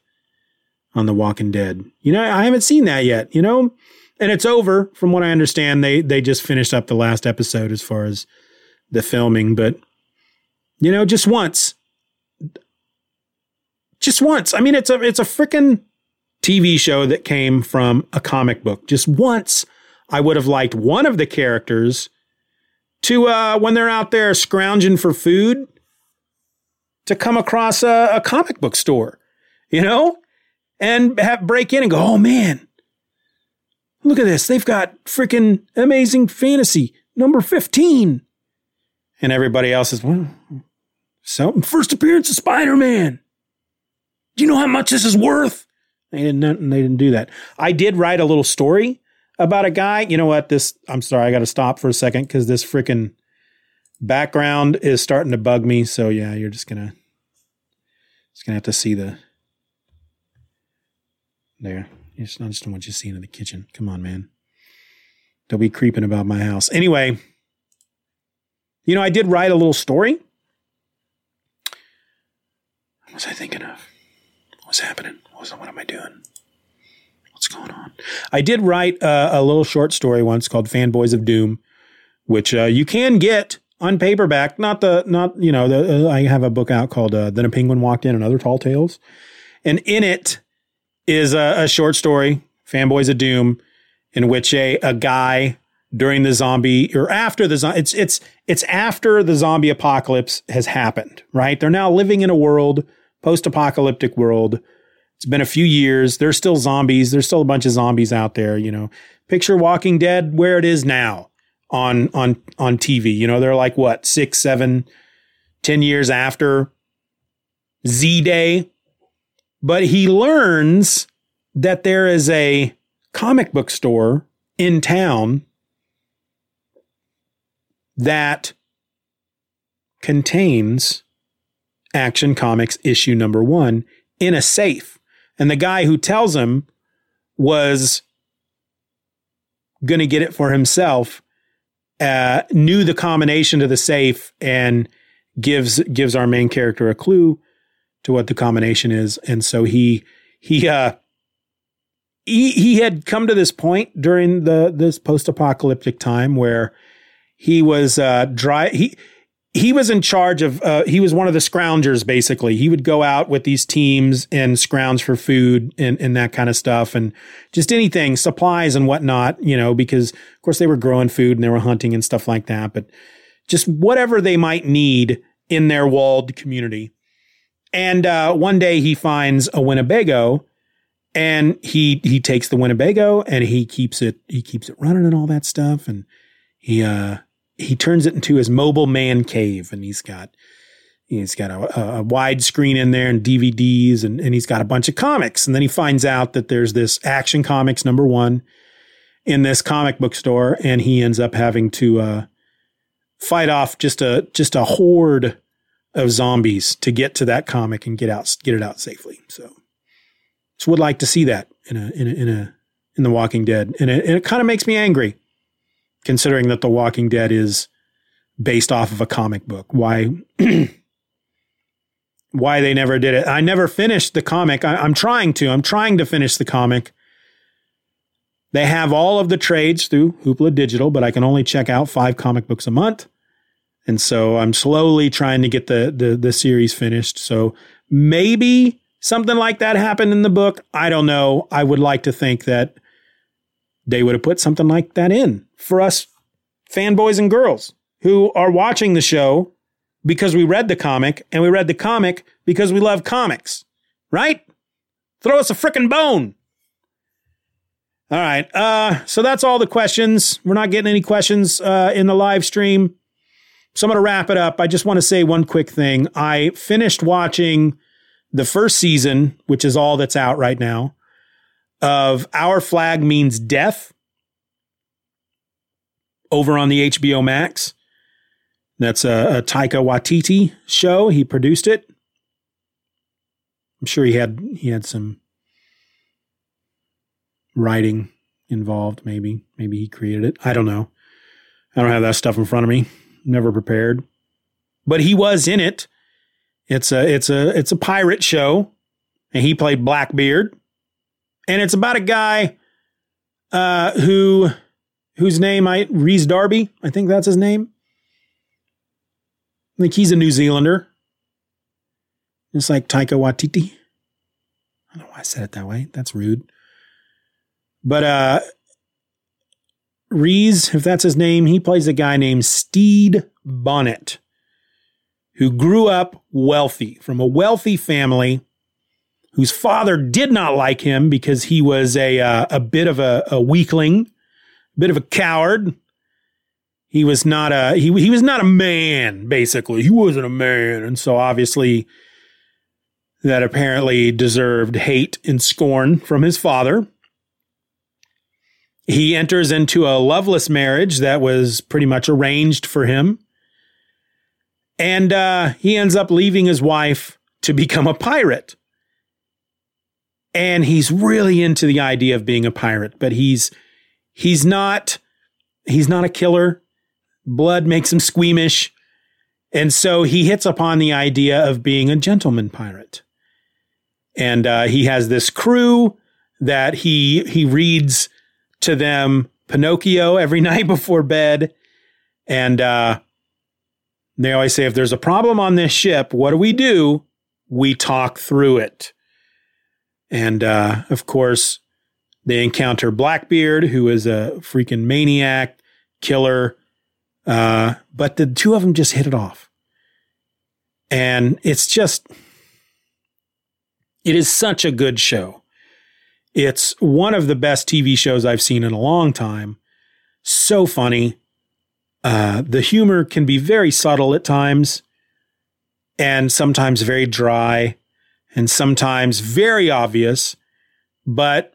on The Walking Dead. You know, I haven't seen that yet, you know? And it's over from what I understand. They they just finished up the last episode as far as the filming, but you know, just once. Just once. I mean, it's a it's a freaking TV show that came from a comic book. Just once, I would have liked one of the characters to uh, when they're out there scrounging for food to come across a, a comic book store, you know, and have break in and go, oh man, look at this. They've got freaking amazing fantasy number 15. And everybody else is, well, so first appearance of Spider-Man. Do you know how much this is worth? They didn't, they didn't do that. I did write a little story about a guy. You know what? This, I'm sorry, I got to stop for a second because this freaking background is starting to bug me. So yeah, you're just gonna, just gonna have to see the, there. I just, I just want you seeing in the kitchen. Come on, man. Don't be creeping about my house. Anyway, you know, I did write a little story. Was I thinking of? What's happening? What, was, what am I doing? What's going on? I did write uh, a little short story once called "Fanboys of Doom," which uh, you can get on paperback. Not the not you know the, uh, I have a book out called uh, "Then a Penguin Walked In" and other tall tales, and in it is a, a short story, "Fanboys of Doom," in which a a guy during the zombie or after the it's it's it's after the zombie apocalypse has happened, right? They're now living in a world, post-apocalyptic world. It's been a few years. There's still zombies. There's still a bunch of zombies out there, you know. Picture Walking Dead where it is now on on on TV. You know, they're like what, six, seven, ten years after Z Day. But he learns that there is a comic book store in town that contains Action Comics issue number one in a safe. And the guy who tells him was going to get it for himself uh, knew the combination to the safe and gives gives our main character a clue to what the combination is, and so he he uh he he had come to this point during the this post apocalyptic time where he was uh dry he he was in charge of uh, he was one of the scroungers basically. He would go out with these teams and scrounge for food and, and that kind of stuff and just anything supplies and whatnot you know because of course they were growing food and they were hunting and stuff like that. But just whatever they might need in their walled community. And uh, one day he finds a winnebago and he he takes the winnebago and he keeps it he keeps it running and all that stuff. And he uh he turns it into his mobile man cave and he's got he's got a, a wide screen in there and DVDs and, and he's got a bunch of comics. And then he finds out that there's this action comics number one in this comic book store. And he ends up having to, uh, fight off just a, just a horde of zombies to get to that comic and get out, get it out safely. So, so would like to see that in a, in a, in a, in the Walking Dead. And it, and it kind of makes me angry considering that The Walking Dead is based off of a comic book. Why? why they never did it. I never finished the comic. I, am trying to. I'm trying to finish the comic. They have all of the trades through Hoopla Digital, but I can only check out five comic books a month. And so I'm slowly trying to get the, the, the series finished. So maybe something like that happened in the book. I don't know. I would like to think that they would have put something like that in for us fanboys and girls who are watching the show because we read the comic and we read the comic because we love comics, right? Throw us a freaking bone. All right. Uh, so that's all the questions. We're not getting any questions uh, in the live stream. So I'm going to wrap it up. I just want to say one quick thing. I finished watching the first season, which is all that's out right now, of Our Flag Means Death over on the HBO Max. That's a, a Taika Waititi show. He produced it. I'm sure he had he had some writing involved. Maybe maybe he created it. I don't know. I don't have that stuff in front of me. Never prepared. But he was in it. It's a it's a it's a pirate show, and he played Blackbeard, and it's about a guy uh, who whose name I Rhys Darby. I think that's his name. I think he's a New Zealander. It's like Taika Waititi. I don't know why I said it that way. That's rude. But uh Rhys, if that's his name, he plays a guy named Stede Bonnet, who grew up wealthy from a wealthy family whose father did not like him because he was a uh, a bit of a, a weakling, a bit of a coward, he was not a he he was not a man basically. He wasn't a man. And so obviously that apparently deserved hate and scorn from his father. He enters into a loveless marriage that was pretty much arranged for him. And uh, he ends up leaving his wife to become a pirate and he's really into the idea of being a pirate but he's he's not he's not a killer blood makes him squeamish. And so he hits upon the idea of being a gentleman pirate. And uh, he has this crew that he he reads to them Pinocchio every night before bed. And uh, they always say, if there's a problem on this ship, what do we do? We talk through it. And uh, of course, they encounter Blackbeard, who is a freaking maniac, killer, uh, but the two of them just hit it off. And it's just, it is such a good show. It's one of the best TV shows I've seen in a long time. So funny. Uh, the humor can be very subtle at times and sometimes very dry and sometimes very obvious, but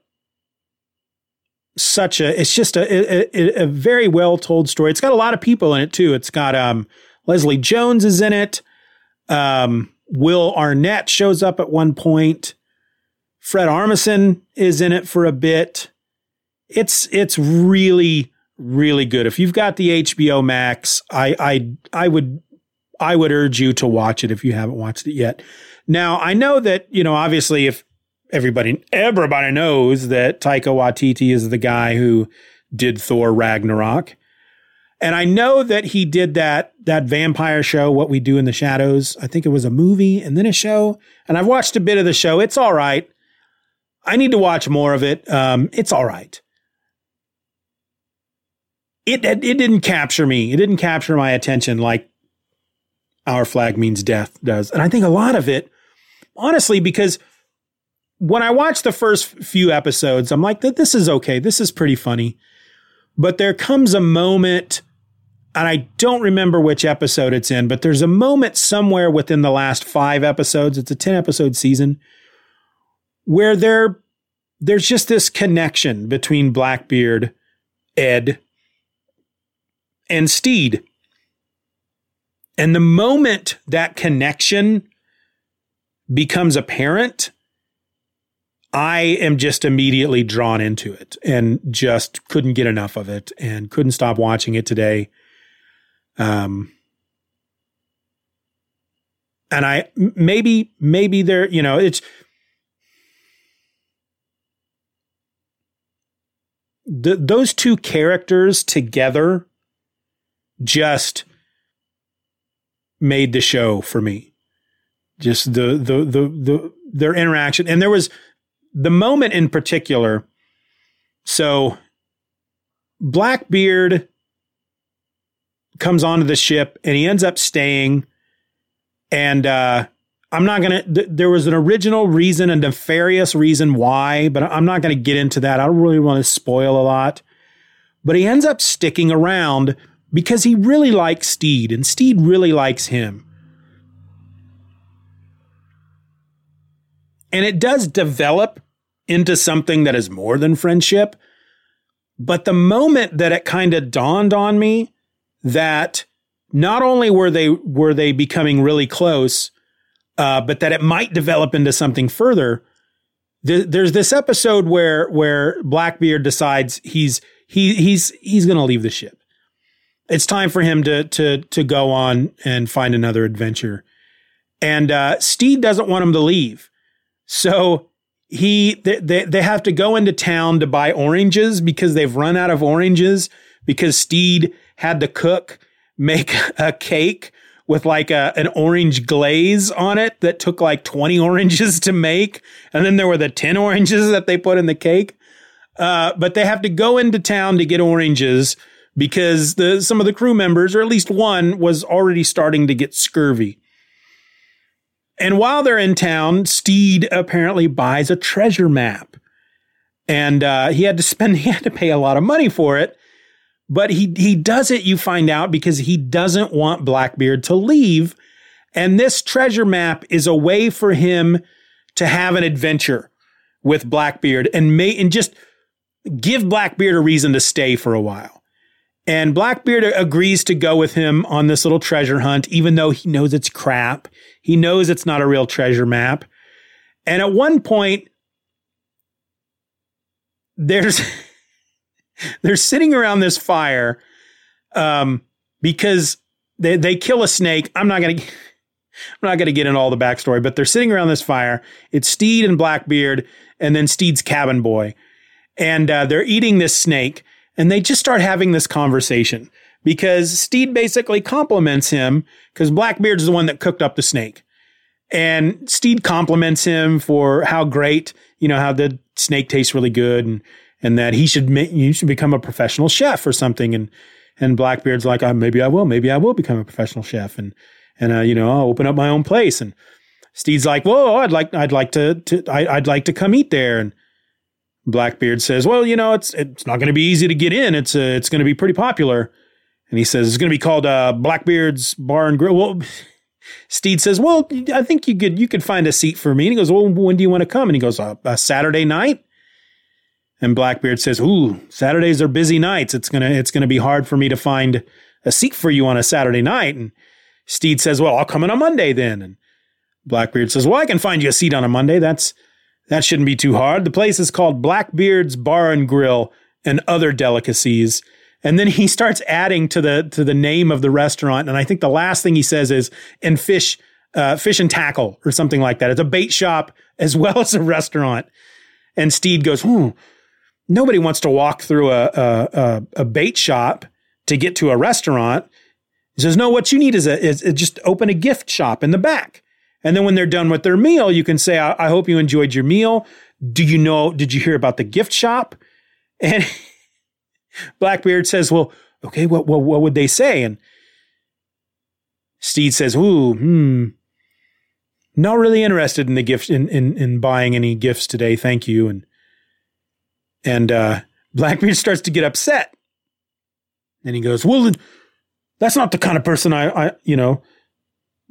such a it's just a, a, a very well told story. It's got a lot of people in it too. It's got um, Leslie Jones is in it. Um, Will Arnett shows up at one point. Fred Armisen is in it for a bit. It's it's really really good. If you've got the HBO Max, I I I would I would urge you to watch it if you haven't watched it yet. Now, I know that, you know, obviously if everybody everybody knows that Taika Waititi is the guy who did Thor Ragnarok. And I know that he did that that vampire show, What We Do in the Shadows. I think it was a movie and then a show. And I've watched a bit of the show. It's all right. I need to watch more of it. Um, it's all right. It, it it didn't capture me. It didn't capture my attention like Our Flag Means Death does. And I think a lot of it, honestly, because when I watched the first few episodes, I'm like, this is okay. This is pretty funny. But there comes a moment and I don't remember which episode it's in, but there's a moment somewhere within the last five episodes, it's a 10 episode season, where there, there's just this connection between Blackbeard, Ed, and Steed. And the moment that connection becomes apparent, I am just immediately drawn into it and just couldn't get enough of it and couldn't stop watching it today. Um, and I maybe maybe there, you know, it's the, those two characters together just made the show for me. Just the the the the their interaction, and there was the moment in particular. So Blackbeard comes onto the ship and he ends up staying. And uh, I'm not going to, th- there was an original reason, a nefarious reason why, but I'm not going to get into that. I don't really want to spoil a lot. But he ends up sticking around because he really likes Steed and Steed really likes him. And it does develop into something that is more than friendship. But the moment that it kind of dawned on me that not only were they were they becoming really close, uh, but that it might develop into something further. there's this episode where where Blackbeard decides he's he he's he's going to leave the ship. It's time for him to to to go on and find another adventure, and uh, Steed doesn't want him to leave, so he they, they have to go into town to buy oranges because they've run out of oranges because Steed had the cook make a cake with like a, an orange glaze on it that took like 20 oranges to make. And then there were the 10 oranges that they put in the cake. Uh, but they have to go into town to get oranges because the, some of the crew members, or at least one, was already starting to get scurvy. And while they're in town, Steed apparently buys a treasure map. And uh, he had to spend, he had to pay a lot of money for it. But he he does it, you find out, because he doesn't want Blackbeard to leave. And this treasure map is a way for him to have an adventure with Blackbeard and may and just give Blackbeard a reason to stay for a while. And Blackbeard agrees to go with him on this little treasure hunt, even though he knows it's crap. He knows it's not a real treasure map. And at one point, there's they're sitting around this fire um, because they, they kill a snake. I'm not to. I'm not to get into all the backstory, but they're sitting around this fire. It's Steed and Blackbeard, and then Steed's cabin boy, and uh, they're eating this snake, and they just start having this conversation because Steed basically compliments him because Blackbeard's the one that cooked up the snake, and Steed compliments him for how great, you know, how the snake tastes really good, and and that he should make, you should become a professional chef or something. And, and Blackbeard's like, oh, maybe I will, maybe I will become a professional chef. And, and, uh, you know, I'll open up my own place. And Steed's like, whoa, I'd like, I'd like to, to I, would like to come eat there. And Blackbeard says, well, you know, it's, it's not going to be easy to get in. It's, uh, it's going to be pretty popular. And he says, it's going to be called, uh, Blackbeard's Bar and Grill. Well, Steed says, well, I think you could, you could find a seat for me. And he goes, well, when do you want to come? And he goes, uh, a Saturday night. And Blackbeard says, "Ooh, Saturdays are busy nights. It's gonna it's gonna be hard for me to find a seat for you on a Saturday night." And Steed says, "Well, I'll come in on Monday then." And Blackbeard says, "Well, I can find you a seat on a Monday. That's that shouldn't be too hard. The place is called Blackbeard's Bar and Grill and other delicacies." And then he starts adding to the to the name of the restaurant. And I think the last thing he says is "and fish, uh, fish and tackle" or something like that. It's a bait shop as well as a restaurant. And Steed goes, "Hmm, nobody wants to walk through a a, a, a bait shop to get to a restaurant." He says, "No, what you need is a is, is just open a gift shop in the back." And then when they're done with their meal, you can say, I, I hope you enjoyed your meal. Do you know, did you hear about the gift shop? And Blackbeard says, Well, okay, what, what, what would they say? And Steed says, Ooh, hmm, not really interested in the gift in, in, in buying any gifts today. Thank you. And, and, uh, Blackbeard starts to get upset. And he goes, Well, that's not the kind of person I, I you know,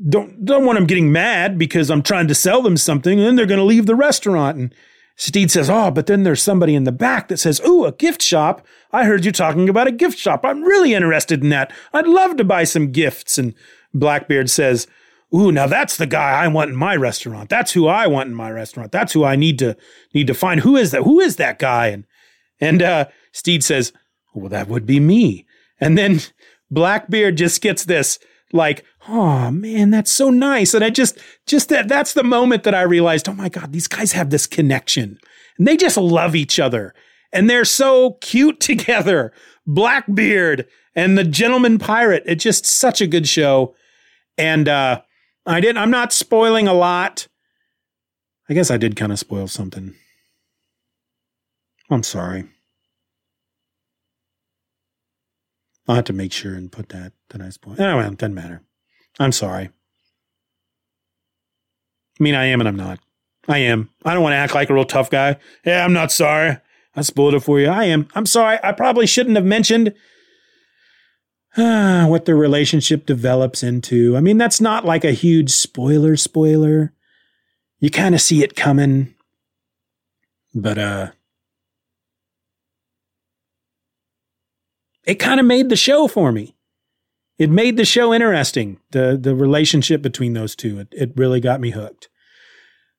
don't don't want them getting mad because I'm trying to sell them something and then they're going to leave the restaurant. And Steed says, Oh, but then there's somebody in the back that says, Ooh, a gift shop. I heard you talking about a gift shop. I'm really interested in that. I'd love to buy some gifts. And Blackbeard says, Ooh, now that's the guy I want in my restaurant. That's who I want in my restaurant. That's who I need to need to find. Who is that? Who is that guy? And and uh, Steed says, Well, that would be me. And then Blackbeard just gets this like, oh man, that's so nice. And I just, just that, that's the moment that I realized, oh my God, these guys have this connection and they just love each other and they're so cute together. Blackbeard and the gentleman pirate. It's just such a good show. And, uh, I didn't, I'm not spoiling a lot. I guess I did kind of spoil something. I'm sorry. I'll have to make sure and put that that I spoil. Anyway, it doesn't matter. I'm sorry. I mean, I am and I'm not. I am. I don't want to act like a real tough guy. Yeah, I'm not sorry. I spoiled it for you. I am. I'm sorry. I probably shouldn't have mentioned uh, what the relationship develops into. I mean, that's not like a huge spoiler spoiler. You kind of see it coming. But uh it kind of made the show for me. It made the show interesting. The the relationship between those two. It it really got me hooked.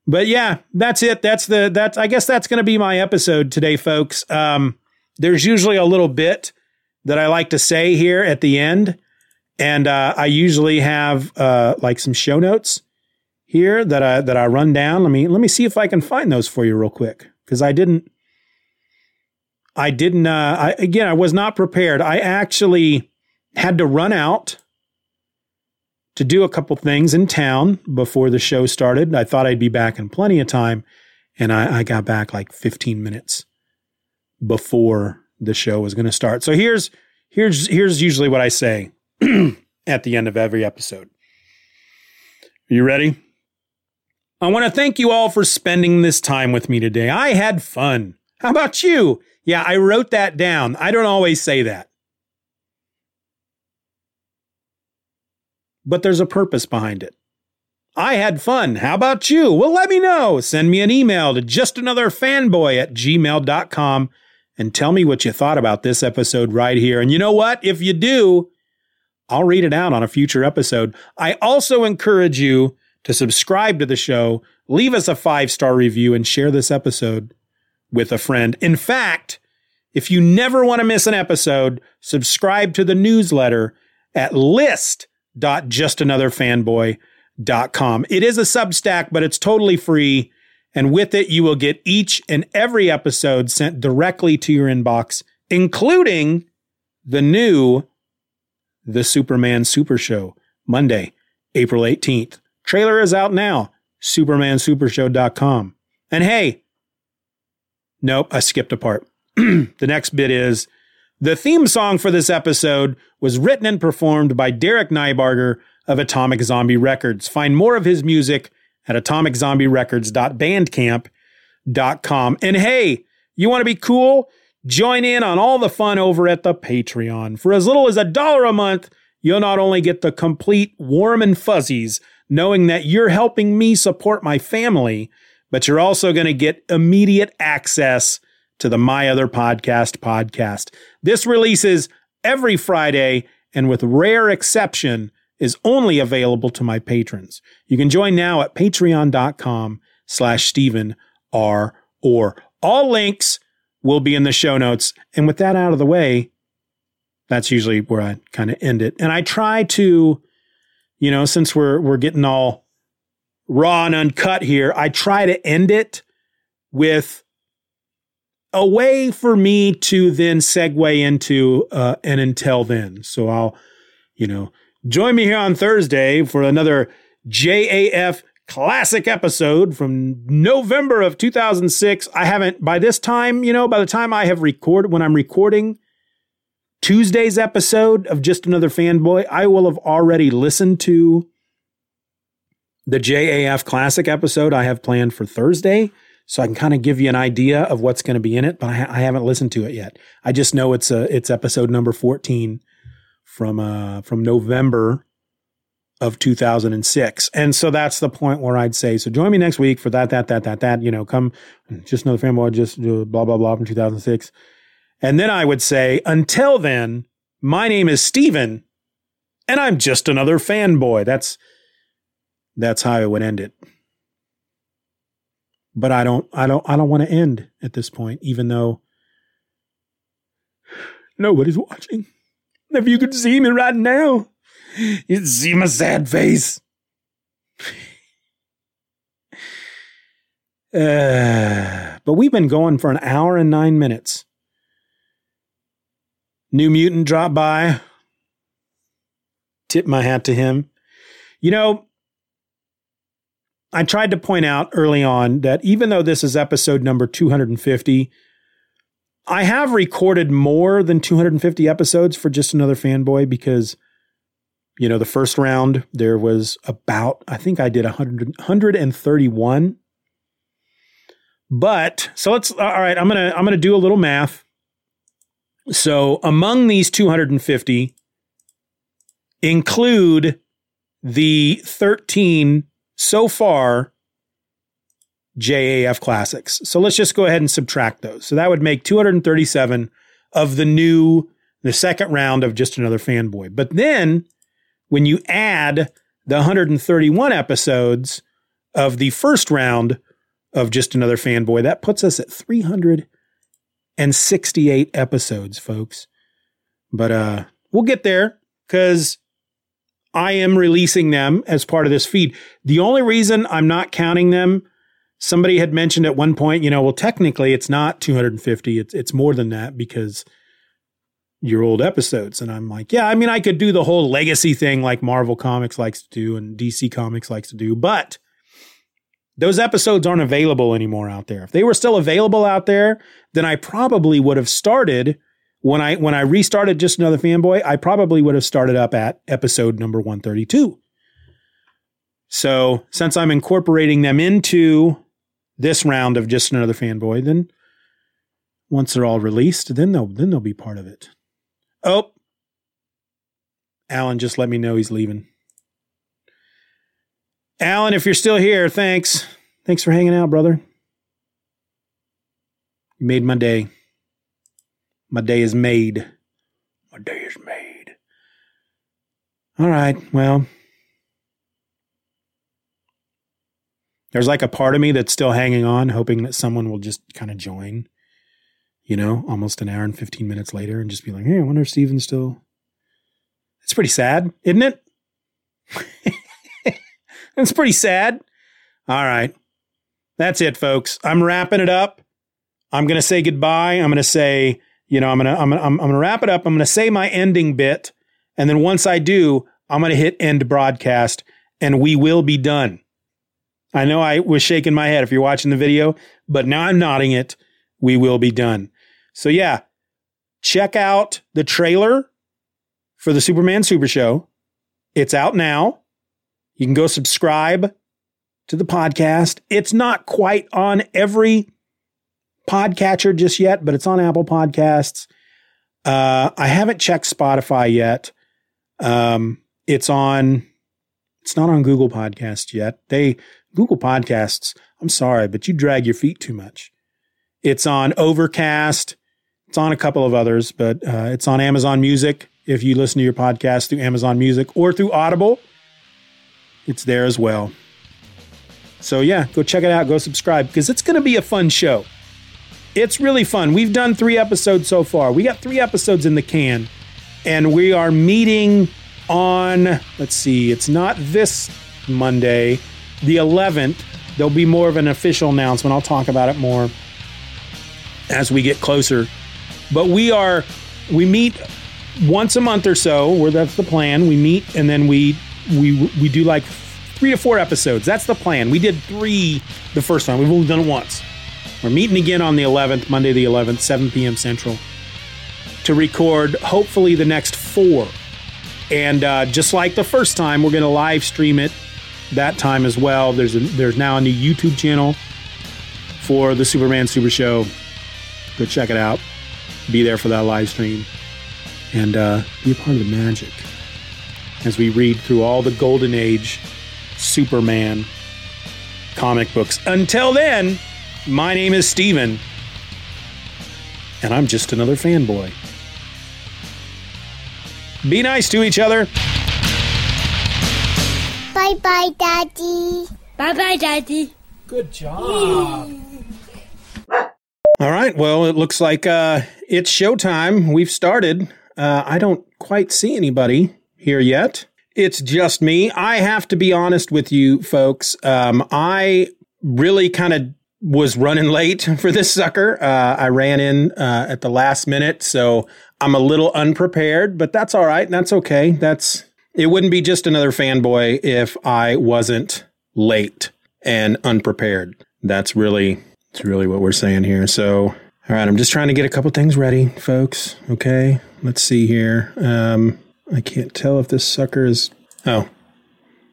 But yeah, that's it. That's the that's I guess that's going to be my episode today, folks. Um, there's usually a little bit that I like to say here at the end, and uh, I usually have uh, like some show notes here that I that I run down. Let me let me see if I can find those for you real quick because I didn't I didn't, uh, I, again, I was not prepared. I actually had to run out to do a couple things in town before the show started. I thought I'd be back in plenty of time. And I, I got back like 15 minutes before the show was going to start. So here's, here's, here's usually what I say at the end of every episode. Are you ready? I want to thank you all for spending this time with me today. I had fun. How about you? Yeah, I wrote that down. I don't always say that. But there's a purpose behind it. I had fun. How about you? Well, let me know. Send me an email to justanotherfanboy at gmail.com and tell me what you thought about this episode right here. And you know what? If you do, I'll read it out on a future episode. I also encourage you to subscribe to the show, leave us a five star review, and share this episode with a friend. In fact, if you never want to miss an episode, subscribe to the newsletter at list.justanotherfanboy.com. It is a Substack, but it's totally free. And with it, you will get each and every episode sent directly to your inbox, including the new The Superman Super Show, Monday, April 18th. Trailer is out now, supermansupershow.com. And hey, Nope, I skipped a part. the next bit is the theme song for this episode was written and performed by Derek Nybarger of Atomic Zombie Records. Find more of his music at atomiczombierecords.bandcamp.com. And hey, you want to be cool? Join in on all the fun over at the Patreon. For as little as a dollar a month, you'll not only get the complete warm and fuzzies, knowing that you're helping me support my family, but you're also going to get immediate access to the My Other Podcast podcast. This releases every Friday and with rare exception is only available to my patrons. You can join now at patreon.com slash Stephen R. Or. All links will be in the show notes. And with that out of the way, that's usually where I kind of end it. And I try to, you know, since we're we're getting all raw and uncut here, I try to end it with a way for me to then segue into uh, an until then. So I'll, you know, join me here on Thursday for another JAF classic episode from November of 2006. I haven't, by this time, you know, by the time I have recorded, when I'm recording Tuesday's episode of Just Another Fanboy, I will have already listened to the JAF classic episode I have planned for Thursday. So I can kind of give you an idea of what's going to be in it, but I, I, haven't listened to it yet. I just know it's a, it's episode number 14 from, uh, from November of 2006. And so that's the point where I'd say, so join me next week for that, that, that, that, that, you know, come just another fanboy, just blah, blah, blah from 2006. And then I would say, until then, my name is Steven and I'm just another fanboy. That's, that's how I would end it. But I don't, I don't, I don't want to end at this point, even though nobody's watching. If you could see me right now, you'd see my sad face. Uh, but we've been going for an hour and nine minutes. New Mutant dropped by. Tip my hat to him. You know, I tried to point out early on that even though this is episode number 250, I have recorded more than 250 episodes for just another fanboy because you know, the first round, there was about, I think I did 100, 131. But so let's, all right, I'm going to, I'm going to do a little math. So among these 250 include the 13 so far JAF classics. So let's just go ahead and subtract those. So that would make 237 of the new, the second round of just another fanboy. But then when you add the 131 episodes of the first round of Just Another Fanboy, that puts us at 368 episodes, folks. But uh, we'll get there because I am releasing them as part of this feed. The only reason I'm not counting them, somebody had mentioned at one point, you know, well, technically it's not 250, it's, it's more than that because – your old episodes. And I'm like, yeah, I mean, I could do the whole legacy thing like Marvel Comics likes to do and DC Comics likes to do, but those episodes aren't available anymore out there. If they were still available out there, then I probably would have started when I when I restarted just another fanboy, I probably would have started up at episode number 132. So, since I'm incorporating them into this round of just another fanboy, then once they're all released, then they'll then they'll be part of it. Oh, Alan just let me know he's leaving. Alan, if you're still here, thanks. Thanks for hanging out, brother. You made my day. My day is made. My day is made. All right, well. There's like a part of me that's still hanging on, hoping that someone will just kind of join you know, almost an hour and 15 minutes later and just be like, hey, I wonder if Steven's still. It's pretty sad, isn't it? it's pretty sad. All right. That's it, folks. I'm wrapping it up. I'm going to say goodbye. I'm going to say, you know, I'm to, I'm to, I'm to wrap it up. I'm to say my ending bit. And then once I do, I'm to hit end broadcast and we will be done. I know I was shaking my head if you're watching the video, but now I'm nodding it. We will be done. So yeah, check out the trailer for the Superman Super Show. It's out now. You can go subscribe to the podcast. It's not quite on every podcatcher just yet, but it's on Apple Podcasts. Uh, I haven't checked Spotify yet. Um, it's on. It's not on Google Podcasts yet. They Google Podcasts. I'm sorry, but you drag your feet too much. It's on Overcast. It's on a couple of others, but uh, it's on Amazon Music. If you listen to your podcast through Amazon Music or through Audible, it's there as well. So, yeah, go check it out. Go subscribe because it's going to be a fun show. It's really fun. We've done three episodes so far. We got three episodes in the can. and we are meeting on, let's see, it's not this Monday, the 11th. There'll be more of an official announcement. I'll talk about it more as we get closer. But we are, we meet once a month or so, where that's the plan. We meet and then we we we do like three to four episodes. That's the plan. We did three the first time. We've only done it once. We're meeting again on the 11th, Monday the 11th, 7 p.m. Central, to record hopefully the next four. And uh, just like the first time, we're going to live stream it that time as well. There's a, there's now a new YouTube channel for the Superman Super Show. Go check it out. Be there for that live stream and uh, be a part of the magic as we read through all the Golden Age Superman comic books. Until then, my name is Steven, and I'm just another fanboy. Be nice to each other. Bye bye, Daddy. Bye bye, Daddy. Good job. All right. Well, it looks like uh, it's showtime. We've started. Uh, I don't quite see anybody here yet. It's just me. I have to be honest with you, folks. Um, I really kind of was running late for this sucker. Uh, I ran in uh, at the last minute, so I'm a little unprepared, but that's all right. That's okay. That's it. Wouldn't be just another fanboy if I wasn't late and unprepared. That's really, that's really what we're saying here. So, all right, I'm just trying to get a couple things ready, folks. Okay, let's see here. Um, I can't tell if this sucker is. Oh,